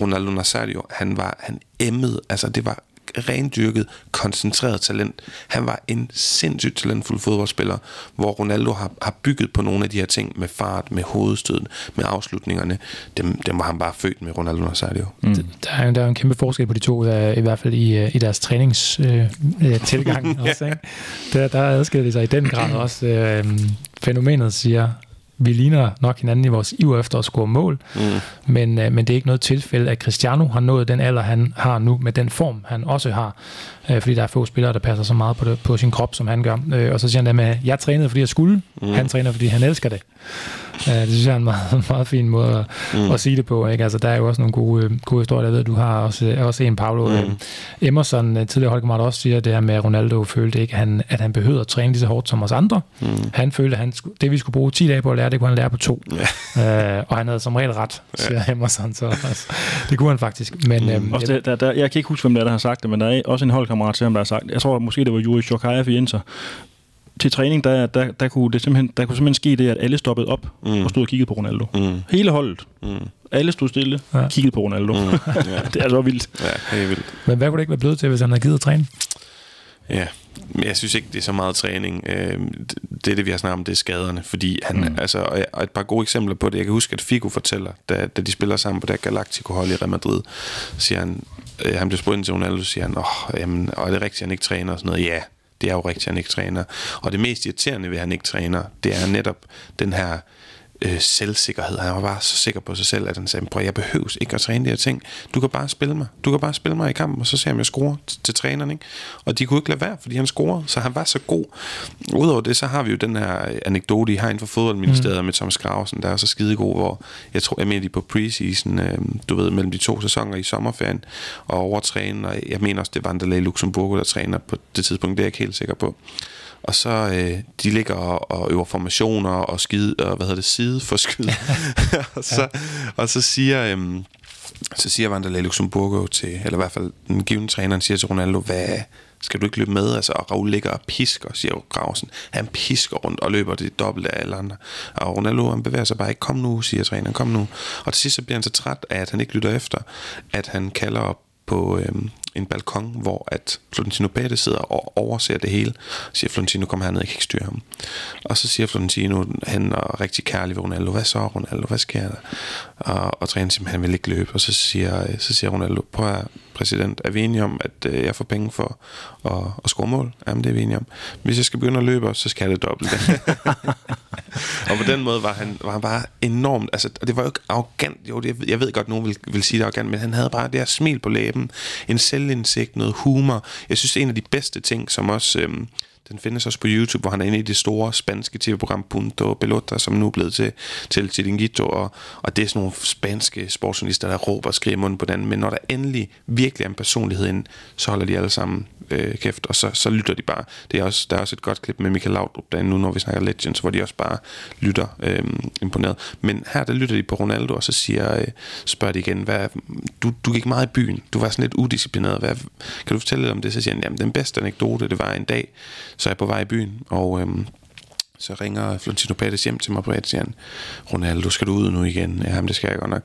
S3: Ronaldo Nazario, han var, han emmede, altså det var rendyrket, koncentreret talent. Han var en sindssygt talentfuld fodboldspiller, hvor Ronaldo har, har bygget på nogle af de her ting med fart, med hovedstød, med afslutningerne. Dem, dem var han bare født med, Ronaldo Nazario.
S1: Mm. Der, er, der er en kæmpe forskel på de to, der, i hvert fald i, øh, i deres træningstilgang øh, øh (laughs) også. Ikke? Der, der adskiller de sig i den grad også. Øh, fænomenet siger vi ligner nok hinanden i vores iver efter at score mål, mm. men, øh, men det er ikke noget tilfælde, at Cristiano har nået den alder, han har nu, med den form, han også har. Øh, fordi der er få spillere, der passer så meget på, det, på sin krop, som han gør. Øh, og så siger han med, jeg trænede, fordi jeg skulle. Mm. Han træner, fordi han elsker det. Uh, det synes jeg er en meget, (laughs) meget fin måde at, mm. at sige det på. Ikke? Altså, der er jo også nogle gode, gode historier. Jeg ved, du har også, også en, Paolo mm. uh, Emerson, tidligere holdkammerat, også siger det her med, at Ronaldo følte ikke, at han, at han behøvede at træne lige så hårdt som os andre. Mm. Han følte, at han, det vi skulle bruge 10 dage på at lære, det kunne han lære på to. Yeah. (laughs) Uh, og han havde som regel ret, siger yeah. Emerson. Så altså, det kunne han faktisk. Men, mm.
S2: um, også det, der, der, jeg kan ikke huske, hvem der, der har sagt det, men der er også en holdkammerat til ham, der har sagt, jeg tror måske, det var Juri Shokayev i Inter, til træning, der, der, der, kunne det simpelthen, der kunne simpelthen ske det, at alle stoppede op mm. og stod og kiggede på Ronaldo. Mm. Hele holdet. Mm. Alle stod stille og ja. kiggede på Ronaldo. Mm. Ja. (laughs) det er så vildt.
S3: Ja, helt vildt.
S1: Men hvad kunne det ikke være blevet til, hvis han havde givet at træne?
S3: Ja, men jeg synes ikke, det er så meget træning. Øh, det er det, vi har snakket om, det er skaderne. Fordi han, mm. altså, og et par gode eksempler på det. Jeg kan huske, at Figo fortæller, da, da de spiller sammen på det Galactico-hold i Real Madrid, siger han, øh, han bliver spurgt ind til Ronaldo, siger han, åh, oh, jamen, og er det rigtigt, at han ikke træner? Og sådan noget, ja, det er jo rigtigt, at han ikke træner. Og det mest irriterende ved, at han ikke træner, det er netop den her øh, selvsikkerhed. Han var bare så sikker på sig selv, at han sagde, prøv, jeg behøves ikke at træne de her ting. Du kan bare spille mig. Du kan bare spille mig i kampen, og så ser jeg, om jeg scorer til træneren. Ikke? Og de kunne ikke lade være, fordi han scorede, så han var så god. Udover det, så har vi jo den her anekdote, I har inden for fodboldministeriet mm. med Thomas Grausen, der er så skidegod, hvor jeg tror, jeg mener, de på preseason, øh, du ved, mellem de to sæsoner i sommerferien, og overtræne, og jeg mener også, det var Vanderlei Luxemburgo, der træner på det tidspunkt, det er jeg ikke helt sikker på og så øh, de ligger og, og øver formationer og skide, og hvad hedder det, side for skyd. (laughs) og, så, ja. og så siger... Øh, så siger Vanderlei Luxemburgo til, eller i hvert fald den givende træneren siger til Ronaldo, hvad, skal du ikke løbe med? Altså, og Raul ligger og pisker, siger Grausen. Han pisker rundt og løber det dobbelte af alle andre. Og Ronaldo, han bevæger sig bare ikke. Kom nu, siger træneren, kom nu. Og til sidst så bliver han så træt af, at han ikke lytter efter, at han kalder op på, øhm, en balkon, hvor at Florentino Pérez sidder og overser det hele. Og siger Florentino, kom herned, jeg kan ikke styre ham. Og så siger Florentino, han er rigtig kærlig ved Ronaldo, hvad så Ronaldo, hvad sker der? Og, og træner siger, han vil ikke løbe. Og så siger, så siger Ronaldo, prøv at præsident, er vi enige om, at øh, jeg får penge for at, at score mål? Jamen, det er vi enige om. Hvis jeg skal begynde at løbe, så skal jeg det dobbelt. (laughs) og på den måde var han, var han bare enormt, altså, det var jo ikke arrogant, jo, det, jeg ved godt, nogen vil, vil sige det arrogant, men han havde bare det her smil på læben, en selvindsigt, noget humor. Jeg synes, det er en af de bedste ting, som også, øhm, den findes også på YouTube, hvor han er inde i det store spanske tv-program Punto Pelota, som nu er blevet til, til Chiringuito, og, og det er sådan nogle spanske sportsjournalister, der råber og skriger munden på den, men når der endelig virkelig er en personlighed ind, så holder de alle sammen øh, kæft, og så, så lytter de bare. Det er også, der er også et godt klip med Michael Laudrup derinde nu, når vi snakker Legends, hvor de også bare lytter øh, imponeret. Men her, der lytter de på Ronaldo, og så siger, øh, spørger de igen, hvad, du, du gik meget i byen, du var sådan lidt udisciplineret, hvad, kan du fortælle lidt om det? Så siger han, jamen den bedste anekdote, det var en dag, så er jeg på vej i byen, og... øhm, så ringer Florentino Pérez hjem til mig på siger Ronaldo, skal du ud nu igen? Ja, men det skal jeg godt nok.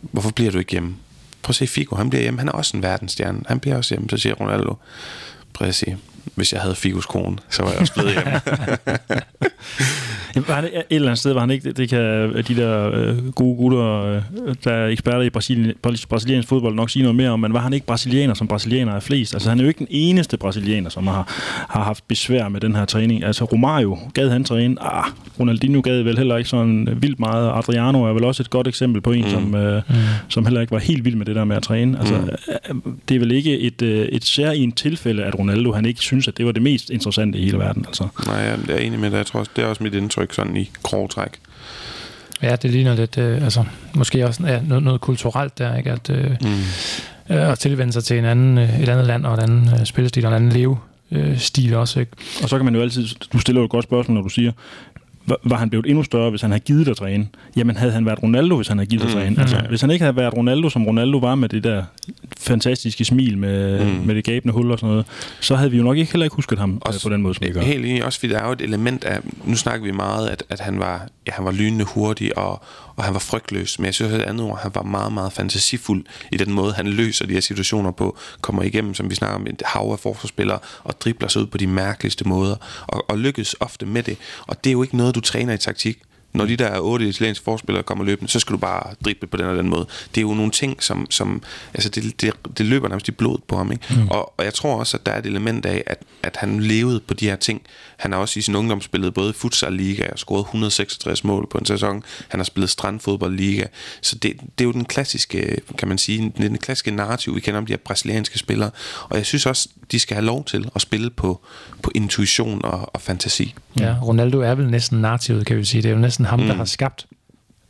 S3: Hvorfor bliver du ikke hjemme? Prøv at se Figo, han bliver hjemme, han er også en verdensstjerne. Han bliver også hjemme, så siger Ronaldo, prøv at se, hvis jeg havde Figos kone, så var jeg også blevet hjemme. (laughs)
S2: var det et eller andet sted, var han ikke, det, det kan de der øh, gode gutter, øh, der er eksperter i Brasilien, brasiliansk fodbold nok sige noget mere om, men var han ikke brasilianer, som brasilianer er flest? Altså han er jo ikke den eneste brasilianer, som har, har haft besvær med den her træning. Altså Romario, gad han træne? Ah, Ronaldinho gad vel heller ikke sådan vildt meget. Adriano er vel også et godt eksempel på en, mm. som, øh, mm. som heller ikke var helt vild med det der med at træne. Altså, mm. Øh, det er vel ikke et, øh, et sær i en tilfælde, at Ronaldo han ikke synes, at det var det mest interessante i hele verden. Altså.
S3: Nej, jeg er enig med dig. Jeg tror også, det er også mit indtryk sådan i grov træk.
S1: Ja, det ligner lidt, øh, altså måske også ja, noget, noget kulturelt der, ikke? At, øh, mm. øh, at tilvende sig til en anden, øh, et andet land og en anden øh, spillestil og en anden leve øh, stil også. Ikke?
S2: Og så kan man jo altid, du stiller jo et godt spørgsmål, når du siger, var han blevet endnu større, hvis han havde givet dig træne? Jamen, havde han været Ronaldo, hvis han havde givet mm. træne? Altså, mm. Hvis han ikke havde været Ronaldo, som Ronaldo var med det der fantastiske smil med, mm. med det gabende hul og sådan noget, så havde vi jo nok ikke heller ikke husket ham øh, også, på den måde, som vi gør.
S3: Helt enig, også fordi der er jo et element af, nu snakker vi meget, at, at han var, ja, han var lynende hurtig, og, og han var frygtløs, men jeg synes, at andet ord, han var meget, meget fantasifuld i den måde, han løser de her situationer på, kommer igennem, som vi snakker om, et hav af forsvarsspillere, og dribler sig ud på de mærkeligste måder, og, og lykkes ofte med det. Og det er jo ikke noget, du træner i taktik. Når de der otte italienske forspillere kommer løbende, så skal du bare drible på den og den måde. Det er jo nogle ting, som, som altså det, det, det løber nærmest i blodet på ham. Ikke? Mm. Og, og jeg tror også, at der er et element af, at, at han levede på de her ting. Han har også i sin ungdom spillet både futsal liga og scoret 166 mål på en sæson. Han har spillet strandfodbold liga. Så det, det er jo den klassiske, kan man sige, den, den klassiske narrativ, vi kender om de her brasilianske spillere. Og jeg synes også, de skal have lov til at spille på, på intuition og, og fantasi.
S1: Ja, Ronaldo er vel næsten narrativet, kan vi sige. Det er jo næsten ham, mm. der har skabt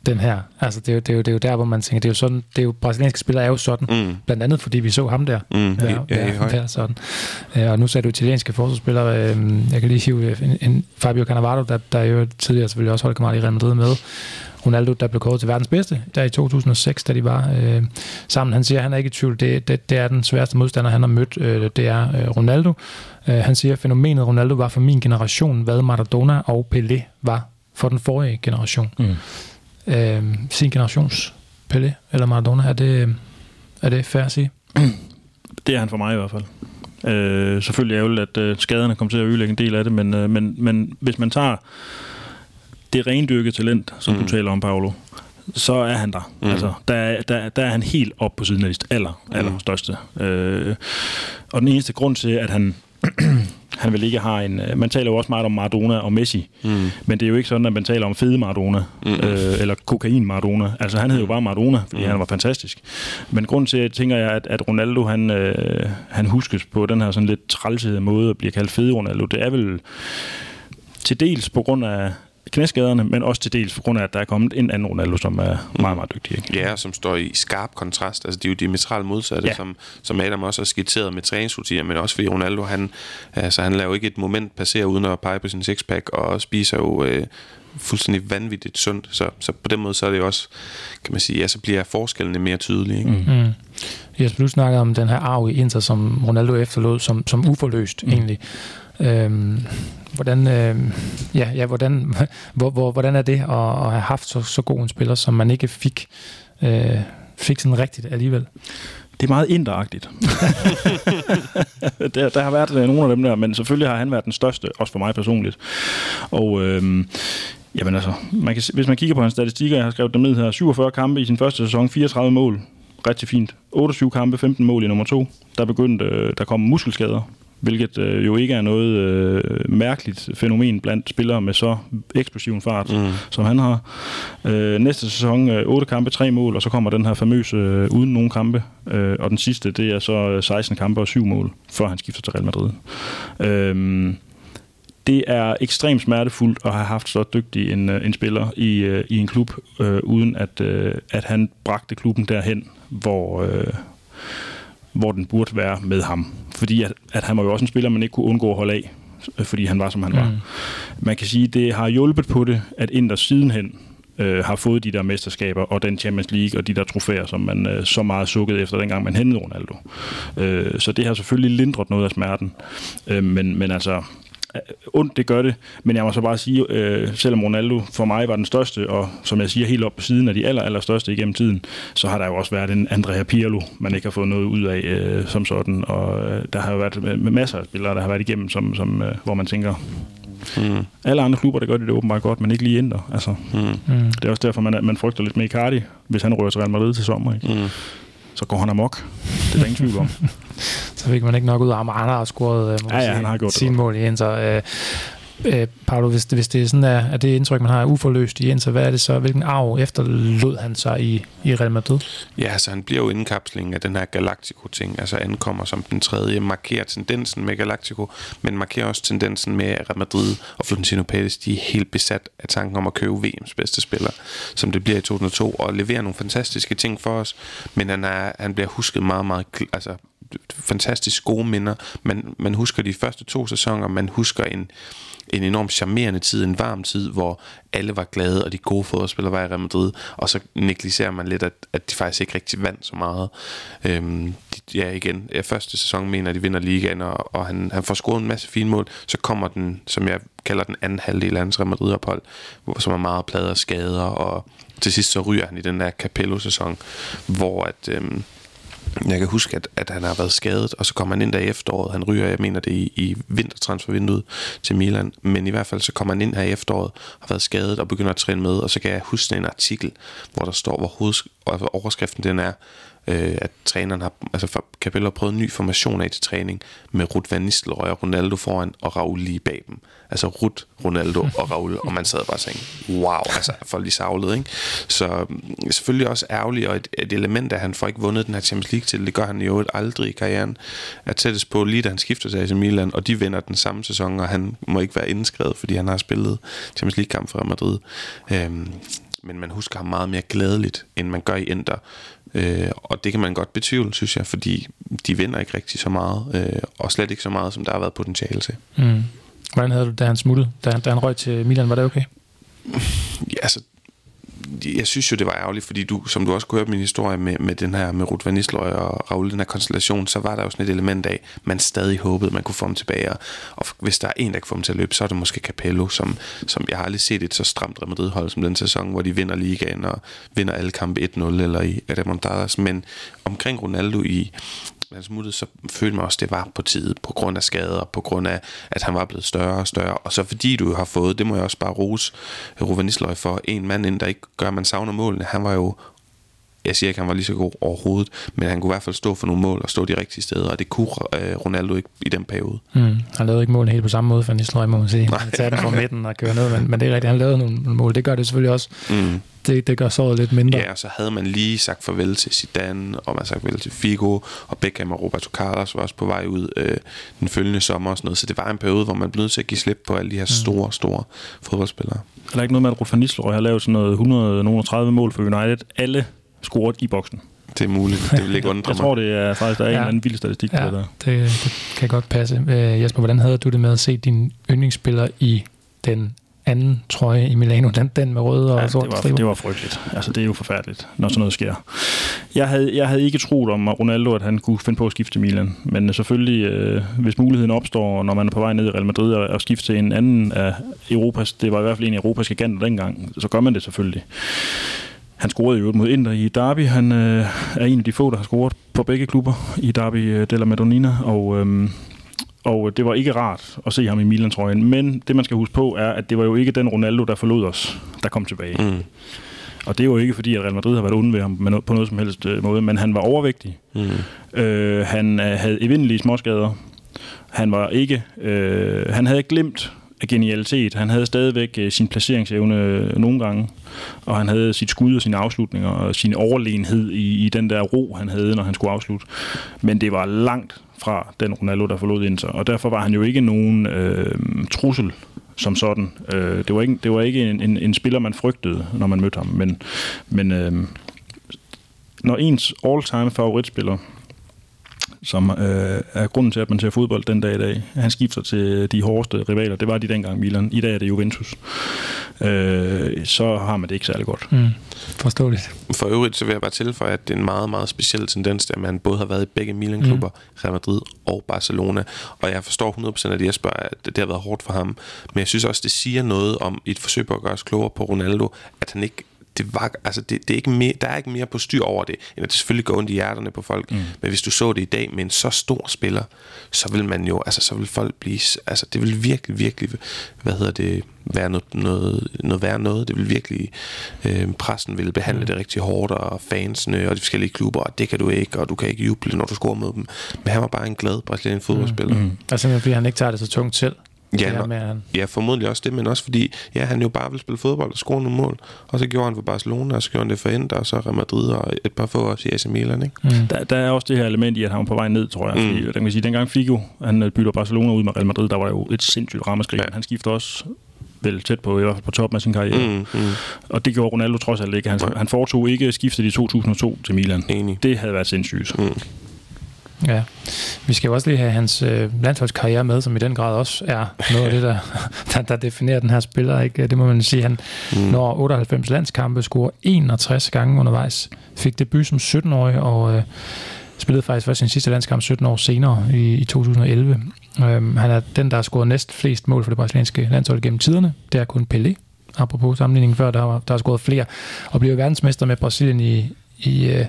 S1: den her. Altså, det er, jo, det, er jo, det er jo der, hvor man tænker, det er jo sådan, det er jo, brasilianske spillere er jo sådan, mm. blandt andet fordi vi så ham der. Mm. Ja, ja, ja, ja, sådan. Ja, og nu det jo italienske forsvarsspillere, øh, jeg kan lige hive en, en Fabio Cannavaro, der, der jo tidligere selvfølgelig også holdt kammerat i Real Madrid med, Ronaldo, der blev kåret til verdens bedste, der i 2006, da de var øh, sammen. Han siger, at han er ikke i tvivl, det, det, det er den sværeste modstander, han har mødt, øh, det er øh, Ronaldo. Øh, han siger, at fænomenet Ronaldo var for min generation, hvad Maradona og Pelé var for den forrige generation. Mm. Øh, sin generations Pelé eller Maradona, er det, er det fair at sige? (clears throat)
S2: Det er han for mig i hvert fald. Øh, selvfølgelig ærgerligt, at øh, skaderne kommer til at ødelægge en del af det, men, øh, men, men hvis man tager det rendyrkede talent, som mm. du taler om, Paolo, så er han der. Mm. Altså, der, der, der er han helt op på siden af de aller, aller mm. største. Øh, og den eneste grund til, at han (clears throat) han vil ikke have en... Øh, man taler jo også meget om Maradona og Messi, mm. men det er jo ikke sådan, at man taler om fede Maradona, mm. øh, eller kokain Maradona. Altså han hed jo bare Maradona, fordi mm. han var fantastisk. Men grund til, at tænker jeg, at, at Ronaldo, han, øh, han huskes på den her sådan lidt trælsede måde at blive kaldt fede Ronaldo, det er vel til dels på grund af, knæskaderne, men også til dels på grund af, at der er kommet en anden Ronaldo, som er meget, meget dygtig. Ikke?
S3: Ja, som står i skarp kontrast. Altså, de er jo diametralt modsatte, ja. som, som Adam også har skitseret med træningsrutiner, men også fordi Ronaldo, han, altså, han laver jo ikke et moment passere uden at pege på sin sixpack, og spiser jo øh, fuldstændig vanvittigt sundt. Så, så på den måde, så er det jo også, kan man sige, ja, så bliver forskellene mere tydelige. Ikke? Mm. Mm.
S1: Jesper, du snakker om den her arv i Inter, som Ronaldo efterlod som, som uforløst mm. egentlig. Øhm, hvordan, øh, ja, ja, hvordan, (laughs) hvor, hvor, hvordan er det at, at have haft så, så god en spiller, som man ikke fik, øh, fik sådan rigtigt alligevel?
S2: Det er meget inderagtigt. (laughs) der, der har været øh, nogle af dem der, men selvfølgelig har han været den største, også for mig personligt. Og øh, jamen altså, man kan, hvis man kigger på hans statistikker, jeg har skrevet dem ned her, 47 kampe i sin første sæson, 34 mål, rigtig fint. 28 kampe, 15 mål i nummer to. Der begyndte, øh, der kom muskelskader hvilket øh, jo ikke er noget øh, mærkeligt fænomen blandt spillere med så eksplosiv en fart, mm. som han har. Øh, næste sæson, øh, 8 kampe, 3 mål, og så kommer den her famøse øh, uden nogen kampe, øh, og den sidste, det er så 16 øh, kampe og 7 mål, før han skifter til Real Madrid. Øh, det er ekstremt smertefuldt at have haft så dygtig en, øh, en spiller i, øh, i en klub, øh, uden at, øh, at han bragte klubben derhen, hvor, øh, hvor den burde være med ham. Fordi at, at han var jo også en spiller, man ikke kunne undgå at holde af, fordi han var, som han mm. var. Man kan sige, det har hjulpet på det, at Inter sidenhen øh, har fået de der mesterskaber og den Champions League og de der trofæer, som man øh, så meget sukkede efter, dengang man hentede Ronaldo. Øh, så det har selvfølgelig lindret noget af smerten. Øh, men, men altså, øh, ondt, det gør det, men jeg må så bare sige, øh, selvom Ronaldo for mig var den største, og som jeg siger, helt op på siden af de aller, aller største igennem tiden, så har der jo også været en Andrea Pirlo, man ikke har fået noget ud af øh, som sådan, og øh, der har jo været masser af spillere, der har været igennem, som, som, øh, hvor man tænker, Mm. Alle andre klubber, der gør det, det åbenbart godt, men ikke lige Inter. Altså, mm. mm. Det er også derfor, man, man frygter lidt med Icardi, hvis han rører til Real Madrid til sommer. Ikke? Mm. Så går han amok. Det er der ingen tvivl om. (laughs)
S1: så fik man ikke nok ud af ham. Han har scoret
S2: øh, ja, ja, han har gjort
S1: sin mål i Inter. Øh, Øh, Paolo, hvis, hvis det er sådan, er, er det indtryk, man har, uforløst i så hvad er det så? Hvilken arv efterlod han sig i, i Real Madrid?
S3: Ja, så han bliver jo indkapslingen af den her Galactico-ting, altså ankommer som den tredje, markerer tendensen med Galactico, men markerer også tendensen med Real Madrid og Florentino Pérez, de er helt besat af tanken om at købe VM's bedste spiller, som det bliver i 2002, og leverer nogle fantastiske ting for os, men han, er, han bliver husket meget, meget, altså fantastisk gode minder. Man, man husker de første to sæsoner, man husker en, en enormt charmerende tid, en varm tid, hvor alle var glade, og de gode fodboldspillere var i Real Madrid, og så negligerer man lidt, at, at de faktisk ikke rigtig vandt så meget. Øhm, de, ja, igen, ja, første sæson mener, at de vinder ligaen, og, og han, han får scoret en masse fine mål, så kommer den, som jeg kalder den anden halvdel af hans Real Madrid-ophold, som er meget plader og skader, og til sidst så ryger han i den der Capello-sæson, hvor at... Øhm, jeg kan huske, at, at han har været skadet, og så kommer han ind der i efteråret. Han ryger, jeg mener det, i, i vintertransfervinduet til Milan. Men i hvert fald så kommer han ind her i efteråret, har været skadet og begynder at træne med. Og så kan jeg huske en artikel, hvor der står, hvor hoveds, overskriften den er, øh, at træneren har, altså Capello har prøvet en ny formation af til træning med Ruth Van Nistelrooy og Ronaldo foran og Raul lige bag dem. Altså Ruth, Ronaldo og Raul, og man sad bare og tænkte, wow, altså folk lige savlede, ikke? Så mm, selvfølgelig også ærgerligt, og et, et element af, at han får ikke vundet den her Champions League til, det gør han jo aldrig i karrieren, at tættest på lige da han skifter til AC Milan, og de vinder den samme sæson, og han må ikke være indskrevet, fordi han har spillet Champions League-kamp for Madrid. Øhm, men man husker ham meget mere glædeligt, end man gør i Inter. Øh, og det kan man godt betvivle, synes jeg, fordi de vinder ikke rigtig så meget, øh, og slet ikke så meget, som der har været potentiale til. Mm.
S1: Hvordan havde du, da han smuttede, da, da han røg til Milan, var det okay?
S3: Ja, altså, jeg synes jo, det var ærgerligt, fordi du, som du også kunne høre min historie med, med den her, med Ruth Van Nistelrooy og Raoul, den her konstellation, så var der jo sådan et element af, man stadig håbede, man kunne få ham tilbage, og hvis der er en, der kan få ham til at løbe, så er det måske Capello, som, som jeg har aldrig set et så stramt Real Madrid-hold som den sæson, hvor de vinder ligaen og vinder alle kampe 1-0 eller i Remontadas, men omkring Ronaldo i, han smuttede, så følte man også, at det var på tid, på grund af skader, på grund af, at han var blevet større og større. Og så fordi du har fået, det må jeg også bare rose Ruven for, en mand ind, der ikke gør, at man savner målene. Han var jo jeg siger ikke, at han var lige så god overhovedet, men han kunne i hvert fald stå for nogle mål og stå de rigtige steder, og det kunne øh, Ronaldo ikke i den periode.
S1: Mm. Han lavede ikke mål helt på samme måde for Nistelrøj, må man sige. Nej. Han tager den fra midten og kører ned, men, men det er rigtigt, han lavede nogle mål. Det gør det selvfølgelig også. Mm. Det, det gør såret lidt mindre.
S3: Ja, og så havde man lige sagt farvel til Zidane, og man sagt farvel til Figo, og Beckham og Roberto Carlos var også på vej ud øh, den følgende sommer og sådan noget. Så det var en periode, hvor man blev nødt til at give slip på alle de her mm. store, store fodboldspillere.
S2: Er der ikke noget med, at Rolf van har lavet sådan noget 130 mål for United? Alle scoret i boksen.
S3: Det er muligt. Det vil ikke undre (laughs)
S2: Jeg tror, det er faktisk der er ja. en eller anden vild statistik
S1: ja,
S2: det der.
S1: Det, det kan godt passe. Uh, Jesper, hvordan havde du det med at se din yndlingsspiller i den anden trøje i Milano, den, den med røde og ja,
S2: sort det var, det var frygteligt. Altså, det er jo forfærdeligt, når sådan noget sker. Jeg havde, jeg havde ikke troet om Ronaldo, at han kunne finde på at skifte til Milan. Men selvfølgelig, øh, hvis muligheden opstår, når man er på vej ned i Real Madrid og, og skifte til en anden af Europas, det var i hvert fald en af Europas giganter dengang, så gør man det selvfølgelig. Han scorede jo mod Inter i Derby. Han øh, er en af de få, der har scoret på begge klubber i Derby øh, della Madonnina, og, øh, og det var ikke rart at se ham i Milan-trøjen. Men det, man skal huske på, er, at det var jo ikke den Ronaldo, der forlod os, der kom tilbage. Mm. Og det er jo ikke fordi, at Real Madrid har været onde ved ham på noget som helst øh, måde, men han var overvægtig. Mm. Øh, han øh, havde evindelige småskader. Han var ikke, øh, han havde glemt af genialitet. Han havde stadigvæk sin placeringsevne nogle gange, og han havde sit skud og sine afslutninger og sin overlegenhed i, i den der ro, han havde, når han skulle afslutte. Men det var langt fra den Ronaldo, der forlod Inter, og derfor var han jo ikke nogen øh, trussel som sådan. Øh, det var ikke, det var ikke en, en, en spiller, man frygtede, når man mødte ham, men, men øh, når ens all-time favoritspiller som øh, er grunden til, at man ser fodbold den dag i dag. Han skifter til de hårdeste rivaler. Det var de dengang Milan. I dag er det Juventus. Øh, så har man det ikke særlig godt.
S1: Mm. Forståeligt.
S3: For øvrigt så vil jeg bare tilføje, at det er en meget, meget speciel tendens, at man både har været i begge Milan-klubber, mm. Real Madrid og Barcelona. Og jeg forstår 100% at Jesper, at det har været hårdt for ham. Men jeg synes også, det siger noget om et forsøg på at gøre os klogere på Ronaldo, at han ikke det var, altså det, det er ikke mere, der er ikke mere på styr over det, end at det selvfølgelig går ondt i hjerterne på folk. Mm. Men hvis du så det i dag med en så stor spiller, så vil man jo, altså så vil folk blive, altså det vil virkelig, virkelig, hvad hedder det, være noget, noget, noget værre noget. Det vil virkelig, øh, pressen vil behandle mm. det rigtig hårdt, og fansene og de forskellige klubber, og det kan du ikke, og du kan ikke juble, når du scorer med dem. Men han var bare en glad brasiliansk fodboldspiller. Mm. Mm.
S1: Altså simpelthen fordi han ikke tager det så tungt selv.
S3: Ja, med, han... ja, formodentlig også det, men også fordi, ja, han jo bare vil spille fodbold og score nogle mål. Og så gjorde han for Barcelona, og så gjorde han det for Inter, og så Real Madrid, og et par få også i AC Milan, ikke?
S2: Mm. Der, der, er også det her element i, at han var på vej ned, tror jeg. Mm. Fordi, den kan sige, dengang Figo, han øh, bytter Barcelona ud med Real Madrid, der var jo et sindssygt rammeskrig. Ja. Han skifter også vel tæt på, i hvert fald på toppen af sin karriere. Mm, mm. Og det gjorde Ronaldo trods alt ikke. Han, han foretog ikke skiftet i 2002 til Milan.
S3: Enig.
S2: Det havde været sindssygt. Mm.
S1: Ja, vi skal jo også lige have hans øh, landsholdskarriere med, som i den grad også er noget af det, der, (laughs) der, der definerer den her spiller. Ikke? Det må man sige. Han mm. når 98 landskampe, scorer 61 gange undervejs, fik debut som 17-årig og øh, spillede faktisk først sin sidste landskamp 17 år senere i, i 2011. Øhm, han er den, der har scoret næst flest mål for det brasilianske landshold gennem tiderne. Det er kun Pelé, apropos sammenligningen før, der har, der har scoret flere, og blev verdensmester med Brasilien i, i øh,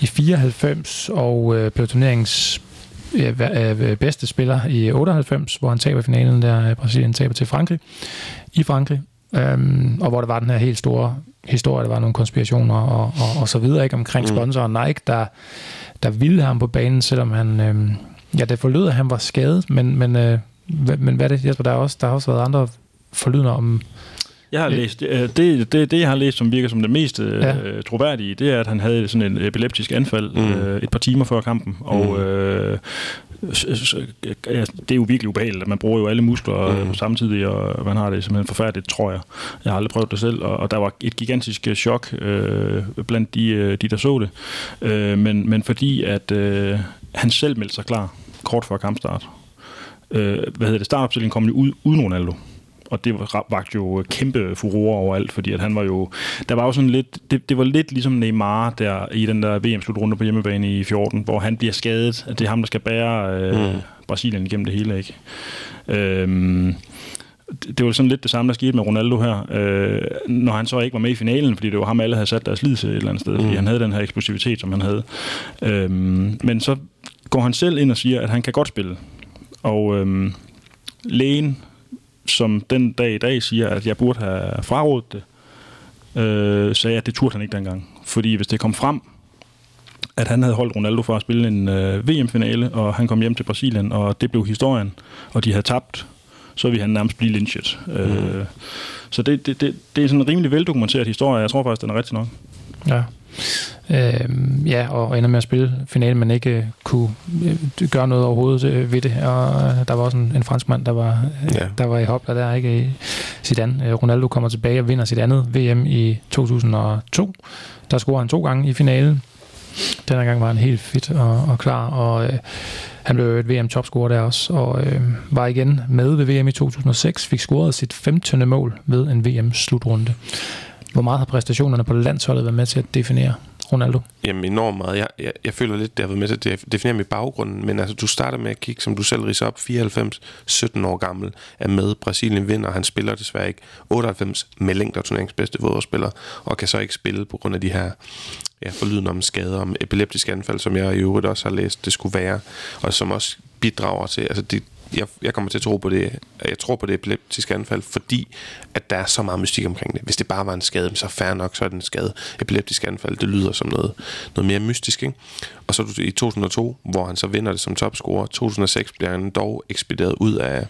S1: i 94 og øh, blev turneringens øh, bedste spiller i 98, hvor han taber finalen, der Brasilien taber til Frankrig, i Frankrig, øhm, og hvor der var den her helt store historie, der var nogle konspirationer og, og, og så videre ikke omkring mm. sponsoren Nike, der, der ville ham på banen, selvom han, øhm, ja, det forlød, at han var skadet, men, men, øh, men hvad er det, Jesper, der har også, der har også været andre forlydende om,
S2: jeg har læst, øh, det, det, det, jeg har læst, som virker som det mest øh, ja. troværdige, det er, at han havde sådan en epileptisk anfald mm. øh, et par timer før kampen, og mm. øh, det er jo virkelig ubehageligt, at man bruger jo alle muskler mm. samtidig, og man har det simpelthen forfærdeligt, tror jeg. Jeg har aldrig prøvet det selv, og, og der var et gigantisk chok øh, blandt de, de, der så det. Øh, men, men fordi, at øh, han selv meldte sig klar kort før kampstart. Øh, hvad hedder det? Startopstillingen kom ud uden Ronaldo og det var jo kæmpe furore overalt, fordi at han var jo, der var jo sådan lidt, det, det var lidt ligesom Neymar der i den der VM-slutrunde på hjemmebane i 14, hvor han bliver skadet, at det er ham, der skal bære øh, mm. Brasilien igennem det hele, ikke? Øhm, det var sådan lidt det samme, der skete med Ronaldo her, øh, når han så ikke var med i finalen, fordi det var ham, alle havde sat deres lid til et eller andet sted, mm. fordi han havde den her eksplosivitet, som han havde. Øhm, men så går han selv ind og siger, at han kan godt spille. Og øhm, lægen som den dag i dag siger, at jeg burde have frarådet det, øh, sagde, at det turde han ikke dengang. Fordi hvis det kom frem, at han havde holdt Ronaldo for at spille en øh, VM-finale, og han kom hjem til Brasilien, og det blev historien, og de havde tabt, så ville han nærmest blive lynchet. Mm. Øh, så det, det, det, det er sådan en rimelig veldokumenteret historie, jeg tror faktisk, den er rigtig nok.
S1: Ja. Øh, ja, og ender med at spille finalen, men ikke øh, kunne øh, gøre noget overhovedet øh, ved det. Og øh, der var også en, en fransk mand, der var, øh, ja. der var i hopla der, ikke? I Zidane. Øh, Ronaldo kommer tilbage og vinder sit andet VM i 2002. Der scorer han to gange i finalen. Denne gang var han helt fit og, og klar, og øh, han blev et VM-topscorer der også, og øh, var igen med ved VM i 2006, fik scoret sit 15. mål ved en VM-slutrunde. Hvor meget har præstationerne på landsholdet været med til at definere Ronaldo?
S3: Jamen enormt meget. Jeg, jeg, jeg føler lidt, det har været med til at definere mit baggrunden, men altså, du starter med at kigge, som du selv riser op, 94, 17 år gammel, er med, Brasilien vinder, han spiller desværre ikke, 98 med længder turneringsbedste fodboldspiller, og kan så ikke spille på grund af de her ja, forlyden om skader, om epileptisk anfald, som jeg i øvrigt også har læst, det skulle være, og som også bidrager til, altså det, jeg, jeg kommer til at tro på det, jeg tror på det epileptiske anfald, fordi at der er så meget mystik omkring det. Hvis det bare var en skade, så fair nok, så er det en skade. Epileptisk anfald, det lyder som noget, noget mere mystisk, ikke? Og så du i 2002, hvor han så vinder det som topscorer. 2006 bliver han dog ekspederet ud af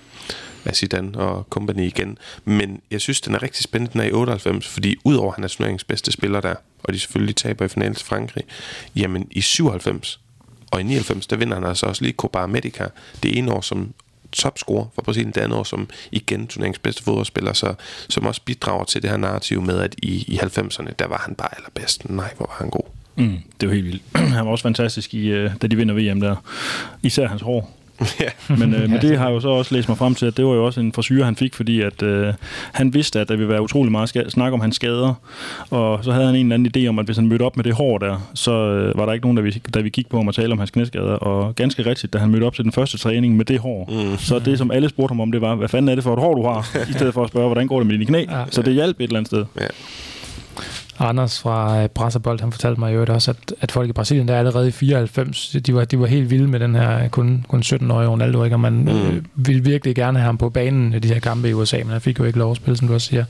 S3: af Zidane og company igen. Men jeg synes, den er rigtig spændende, den er i 98, fordi udover at han er turneringens bedste spiller der, og de selvfølgelig taber i finalen til Frankrig, jamen i 97 og i 99, der vinder han altså også lige Copa America. Det ene år som topscorer for Brasilien, det andet år som igen turneringens bedste fodboldspiller, så, som også bidrager til det her narrativ med, at i, i 90'erne, der var han bare allerbedst. Nej, hvor var han god.
S2: Mm, det var helt vildt. (clears throat) han var også fantastisk, i, øh, da de vinder VM der. Især hans hår. (laughs)
S3: ja.
S2: Men, øh, men det har jeg jo så også læst mig frem til, at det var jo også en forsyre, han fik, fordi at, øh, han vidste, at der ville være utrolig meget snak om hans skader, og så havde han en eller anden idé om, at hvis han mødte op med det hår der, så øh, var der ikke nogen, der vi, der vi gik på om at tale om hans knæskader, og ganske rigtigt, da han mødte op til den første træning med det hår, mm. så det, som alle spurgte ham om, det var, hvad fanden er det for et hår, du har, i stedet for at spørge, hvordan går det med dine knæ, ja. så det hjalp et eller andet sted. Ja.
S1: Anders fra øh, Brasserbold, han fortalte mig jo også, at, at folk i Brasilien, der allerede i 94, de var, de var helt vilde med den her kun, kun 17-årige Ronaldo, ikke? og man mm. øh, ville virkelig gerne have ham på banen i de her kampe i USA, men han fik jo ikke lov at spille, som du også siger,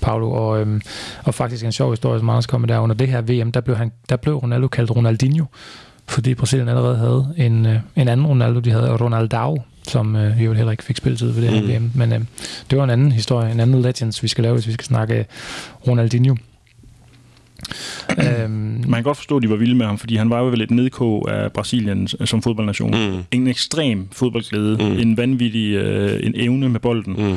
S1: Paulo. Og, øhm, og faktisk en sjov historie, som Anders kom med der, under det her VM, der blev, han, der blev Ronaldo kaldt Ronaldinho, fordi Brasilien allerede havde en, øh, en anden Ronaldo, de havde Ronaldao, som øh, jo heller ikke fik spilletid ved det her mm. VM. Men øh, det var en anden historie, en anden legends, vi skal lave, hvis vi skal snakke Ronaldinho.
S2: Øhm, Man kan godt forstå, at de var vilde med ham, fordi han var jo vel et nedkog af Brasilien som fodboldnation. Mm. En ekstrem fodboldglæde, mm. en vanvittig øh, en evne med bolden. Mm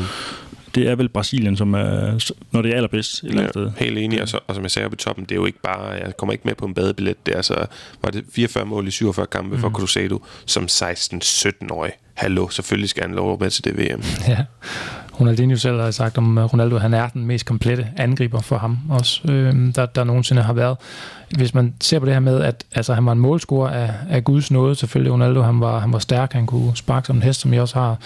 S2: det er vel Brasilien, som er, når det er allerbedst et eller andet
S3: ja, sted. Helt enig, og, så, og som jeg sagde på toppen, det er jo ikke bare, jeg kommer ikke med på en badebillet, det er altså, var det 44 mål i 47 kampe mm. for Cruzado, som 16-17-årig. Hallo, selvfølgelig skal han lov med til det VM.
S1: Ja, Ronaldinho selv har sagt om øh, Ronaldo, han er den mest komplette angriber for ham også, øh, der, der nogensinde har været. Hvis man ser på det her med, at altså, han var en målscorer af, af Guds nåde, selvfølgelig Ronaldo, han var, han var stærk, han kunne sparke som en hest, som jeg også har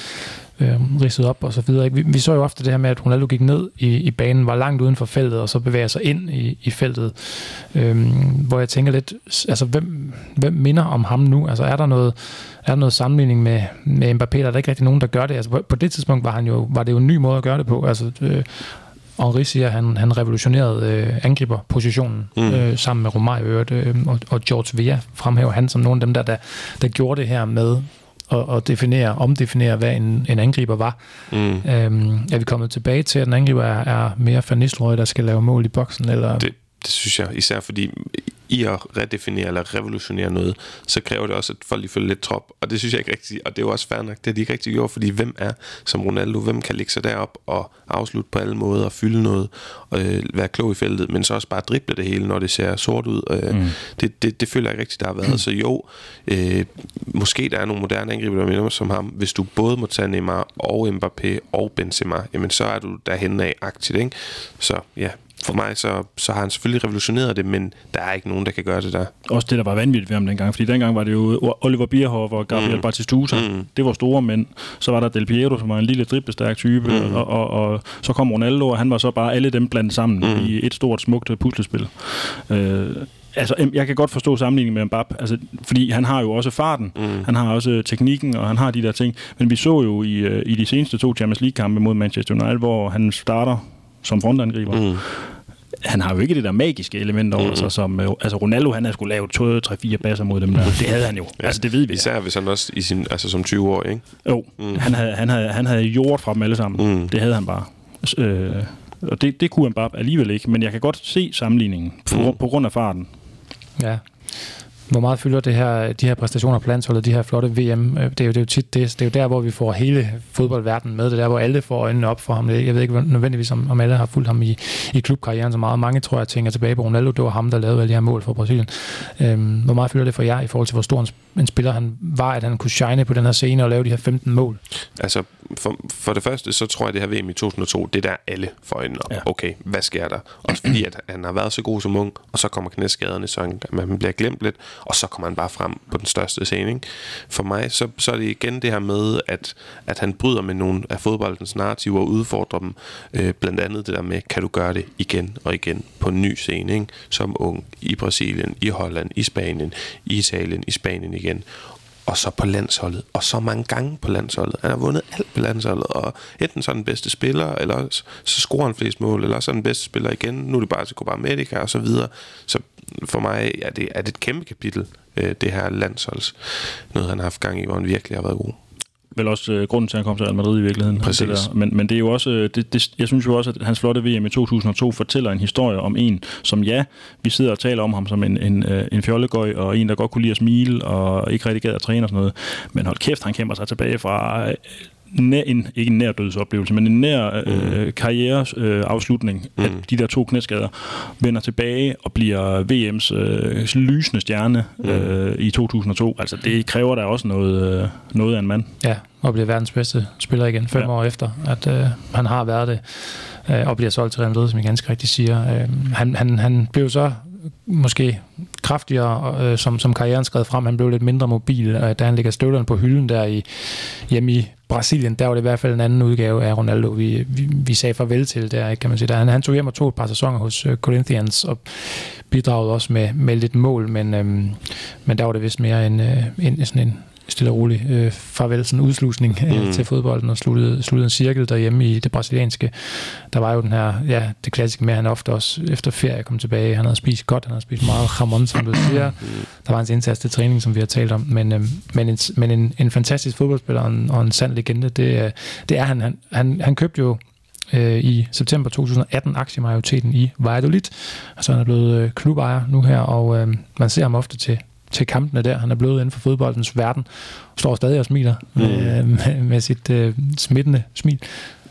S1: øh, ridset op og så videre. Vi, vi så jo ofte det her med, at Ronaldo gik ned i, i banen, var langt uden for feltet, og så bevæger sig ind i, i feltet. Øh, hvor jeg tænker lidt, altså hvem, hvem minder om ham nu? Altså er der noget, er der noget sammenligning med, med Mbappé? Der er der ikke rigtig nogen, der gør det. Altså på, på det tidspunkt var, han jo, var det jo en ny måde at gøre det på. Altså, øh, Henri siger, at han, han revolutionerede øh, angriberpositionen mm. øh, sammen med Romario øh, og, og George Villa fremhæver han som nogle af dem, der, der, der gjorde det her med at, at definere, omdefinere, hvad en, en angriber var. Mm. Øhm, er vi kommet tilbage til, at en angriber er, er mere Van der skal lave mål i boksen? Eller?
S3: Det, det synes jeg, især fordi i at redefinere eller revolutionere noget, så kræver det også, at folk lige følger lidt trop. Og det synes jeg ikke rigtigt, og det er jo også fair nok, det har de ikke rigtig gjort, fordi hvem er som Ronaldo, hvem kan ligge sig derop og afslutte på alle måder, og fylde noget, og øh, være klog i feltet, men så også bare drible det hele, når det ser sort ud. Øh, mm. det, det, det føler jeg ikke rigtigt, der har været. Så jo, øh, måske der er nogle moderne angriber, der som ham. Hvis du både må tage Neymar og Mbappé og Benzema, jamen så er du derhen af aktivt, ikke? Så ja, for mig, så, så har han selvfølgelig revolutioneret det, men der er ikke nogen, der kan gøre det der.
S2: Også det, der var vanvittigt ved ham dengang, fordi dengang var det jo Oliver Bierhoff og Gabriel mm. Batistuta. Mm. Det var store mænd. Så var der Del Piero, som var en lille driblestærk type, mm. og, og, og, så kom Ronaldo, og han var så bare alle dem blandet sammen mm. i et stort, smukt puslespil. Øh, Altså, jeg kan godt forstå sammenligningen med Mbappé, altså, fordi han har jo også farten, mm. han har også teknikken, og han har de der ting. Men vi så jo i, øh, i de seneste to Champions League-kampe mod Manchester United, hvor han starter som frontangriber. Mm. Han har jo ikke det der magiske element over mm. sig, som øh, altså Ronaldo, han har skulle lave 2-3-4 basser mod dem der. Det havde han jo. ja. Altså, det ved vi.
S3: Især hvis han også i sin, altså som 20 år, ikke?
S2: Jo, mm. han, havde, han, havde, han havde gjort fra dem alle sammen. Mm. Det havde han bare. Øh, og det, det kunne han bare alligevel ikke, men jeg kan godt se sammenligningen på, mm. på grund af farten.
S1: Ja, hvor meget fylder det her, de her præstationer på landsholdet, de her flotte VM? Øh, det er jo, det er jo tit det, det er jo der, hvor vi får hele fodboldverdenen med. Det er der, hvor alle får øjnene op for ham. Jeg ved ikke nødvendigvis, om, om alle har fulgt ham i, i klubkarrieren så meget. Mange tror jeg tænker tilbage på Ronaldo. Det var ham, der lavede alle de her mål for Brasilien. Øhm, hvor meget fylder det for jer i forhold til, hvor stor en, en spiller han var, at han kunne shine på den her scene og lave de her 15 mål?
S3: Altså, for, for det første, så tror jeg, det her VM i 2002, det er der alle får øjnene. Ja. Okay, hvad sker der? Også fordi, at han har været så god som ung, og så kommer knæskaderne, så han, man bliver glemt lidt, og så kommer han bare frem på den største scene. Ikke? For mig, så, så er det igen det her med, at, at han bryder med nogle af fodboldens narrativer og udfordrer dem. Øh, blandt andet det der med, kan du gøre det igen og igen på en ny scene, ikke? som ung i Brasilien, i Holland, i Spanien, i Italien, i Spanien igen og så på landsholdet, og så mange gange på landsholdet. Han har vundet alt på landsholdet, og enten så er den bedste spiller, eller så scorer han flest mål, eller så er den bedste spiller igen. Nu er det bare til Copa America og så videre. Så for mig er det, er det et kæmpe kapitel, øh, det her landsholds. Noget, han har haft gang i, hvor han virkelig har været god
S2: vel også øh, grunden til, at han kom til Real Madrid i virkeligheden.
S3: Præcis.
S2: Det der. Men, men det er jo også, øh, det, det, jeg synes jo også, at hans flotte VM i 2002 fortæller en historie om en, som ja, vi sidder og taler om ham som en, en, øh, en fjollegøj, og en, der godt kunne lide at smile, og ikke rigtig gad at træne og sådan noget. Men hold kæft, han kæmper sig tilbage fra øh, nær, en, ikke en nær dødsoplevelse, men en nær øh, karriereafslutning øh, afslutning
S3: Mm.
S2: af de der to knæskader, vender tilbage og bliver VM's øh, lysende stjerne øh, i 2002. Altså det kræver da også noget, øh, noget af en mand.
S1: Ja, og bliver verdens bedste spiller igen fem
S2: Ja.
S1: år efter, at øh, han har været det, øh, og bliver solgt til Real Madrid, som I ganske rigtigt siger. Øh, han, han, han blev så måske kraftigere, øh, som, som karrieren skred frem. Han blev lidt mindre mobil, øh, da han ligger støvlerne på hylden der i, hjemme i Brasilien. Der var det i hvert fald en anden udgave af Ronaldo, vi, vi, vi sagde farvel til der, ikke, kan man sige. Der, han, han tog hjem og tog et par sæsoner hos øh, Corinthians, og bidragede også med, med lidt mål, men, øhm, men der var det vist mere en, øh, en sådan en stille og rolig øh, farvel, sådan en udslusning øh,
S3: Mm.
S1: til fodbolden og sluttede, sluttede en cirkel derhjemme i det brasilianske. Der var jo den her, ja, det klassiske med, at han ofte også efter ferie kom tilbage. Han havde spist godt, han havde spist meget jamon, som du siger. Der var hans indsats til træning, som vi har talt om. Men, øh, men, en, men en, en fantastisk fodboldspiller og en, og en sand legende, det, øh, det er han. Han, han, han købte jo øh, i september 2018 aktiemajoriteten i Valladolid. Altså han er blevet øh, klubejer nu her, og øh, man ser ham ofte til, til kampene der. Han er blevet inden for fodboldens verden, står stadig og smiler mm. med, med, med sit øh, smittende smil.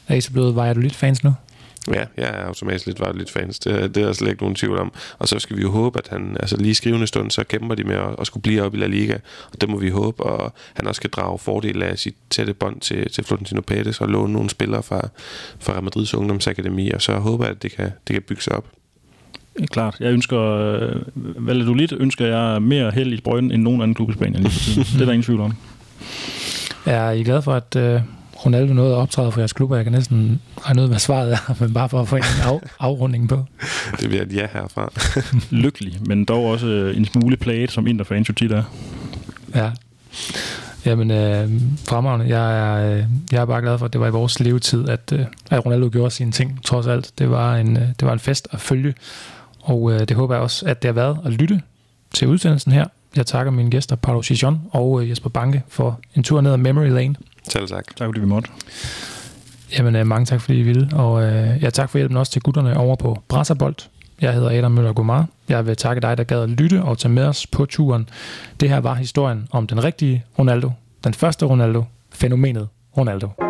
S1: Er I så blevet Valladolid-fans nu?
S3: Ja, jeg er automatisk lidt lidt fans. Det, det er der slet ikke nogen tvivl om. Og så skal vi jo håbe, at han, altså lige i skrivende stund, så kæmper de med at, at skulle blive op i La Liga. Og det må vi håbe, og han også skal drage fordel af sit tætte bånd til, til Florentino Pérez og låne nogle spillere fra, fra Real Madrids ungdomsakademi. Og så håber jeg, at det kan, det kan bygge sig op.
S2: Klart. Jeg ønsker, øh, Valladolid ønsker jeg mere held i sprøjten end nogen anden klub i Spanien lige for tiden. det er der ingen tvivl om.
S1: Er I glade for, at øh, Ronaldo nåede at optræde for jeres klubber? Jeg kan næsten regne ud, hvad svaret er, (laughs) men bare for at få en af, afrunding på.
S3: Det bliver et ja herfra. (laughs)
S2: Lykkelig, men dog også øh, en smule plaget, som Inter-fans jo tit er.
S1: Ja. Jamen, øh, fremragende. Jeg er, øh, jeg er bare glad for, at det var i vores levetid, at, øh, at Ronaldo gjorde sine ting, trods alt. Det var en, øh, det var en fest at følge, og øh, det håber jeg også, at det har været at lytte til udsendelsen her. Jeg takker mine gæster, Paolo Chichon og øh, Jesper Banke, for en tur ned ad Memory Lane.
S3: Selv tak.
S2: Tak fordi vi måtte.
S1: Jamen, øh, mange tak, fordi I ville. Og øh, ja, tak for hjælpen også til gutterne over på Brasserbold. Jeg hedder Adam Møller Gomar. Jeg vil takke dig, der gad at lytte og tage med os på turen. Det her var historien om den rigtige Ronaldo. Den første Ronaldo. Fænomenet Ronaldo.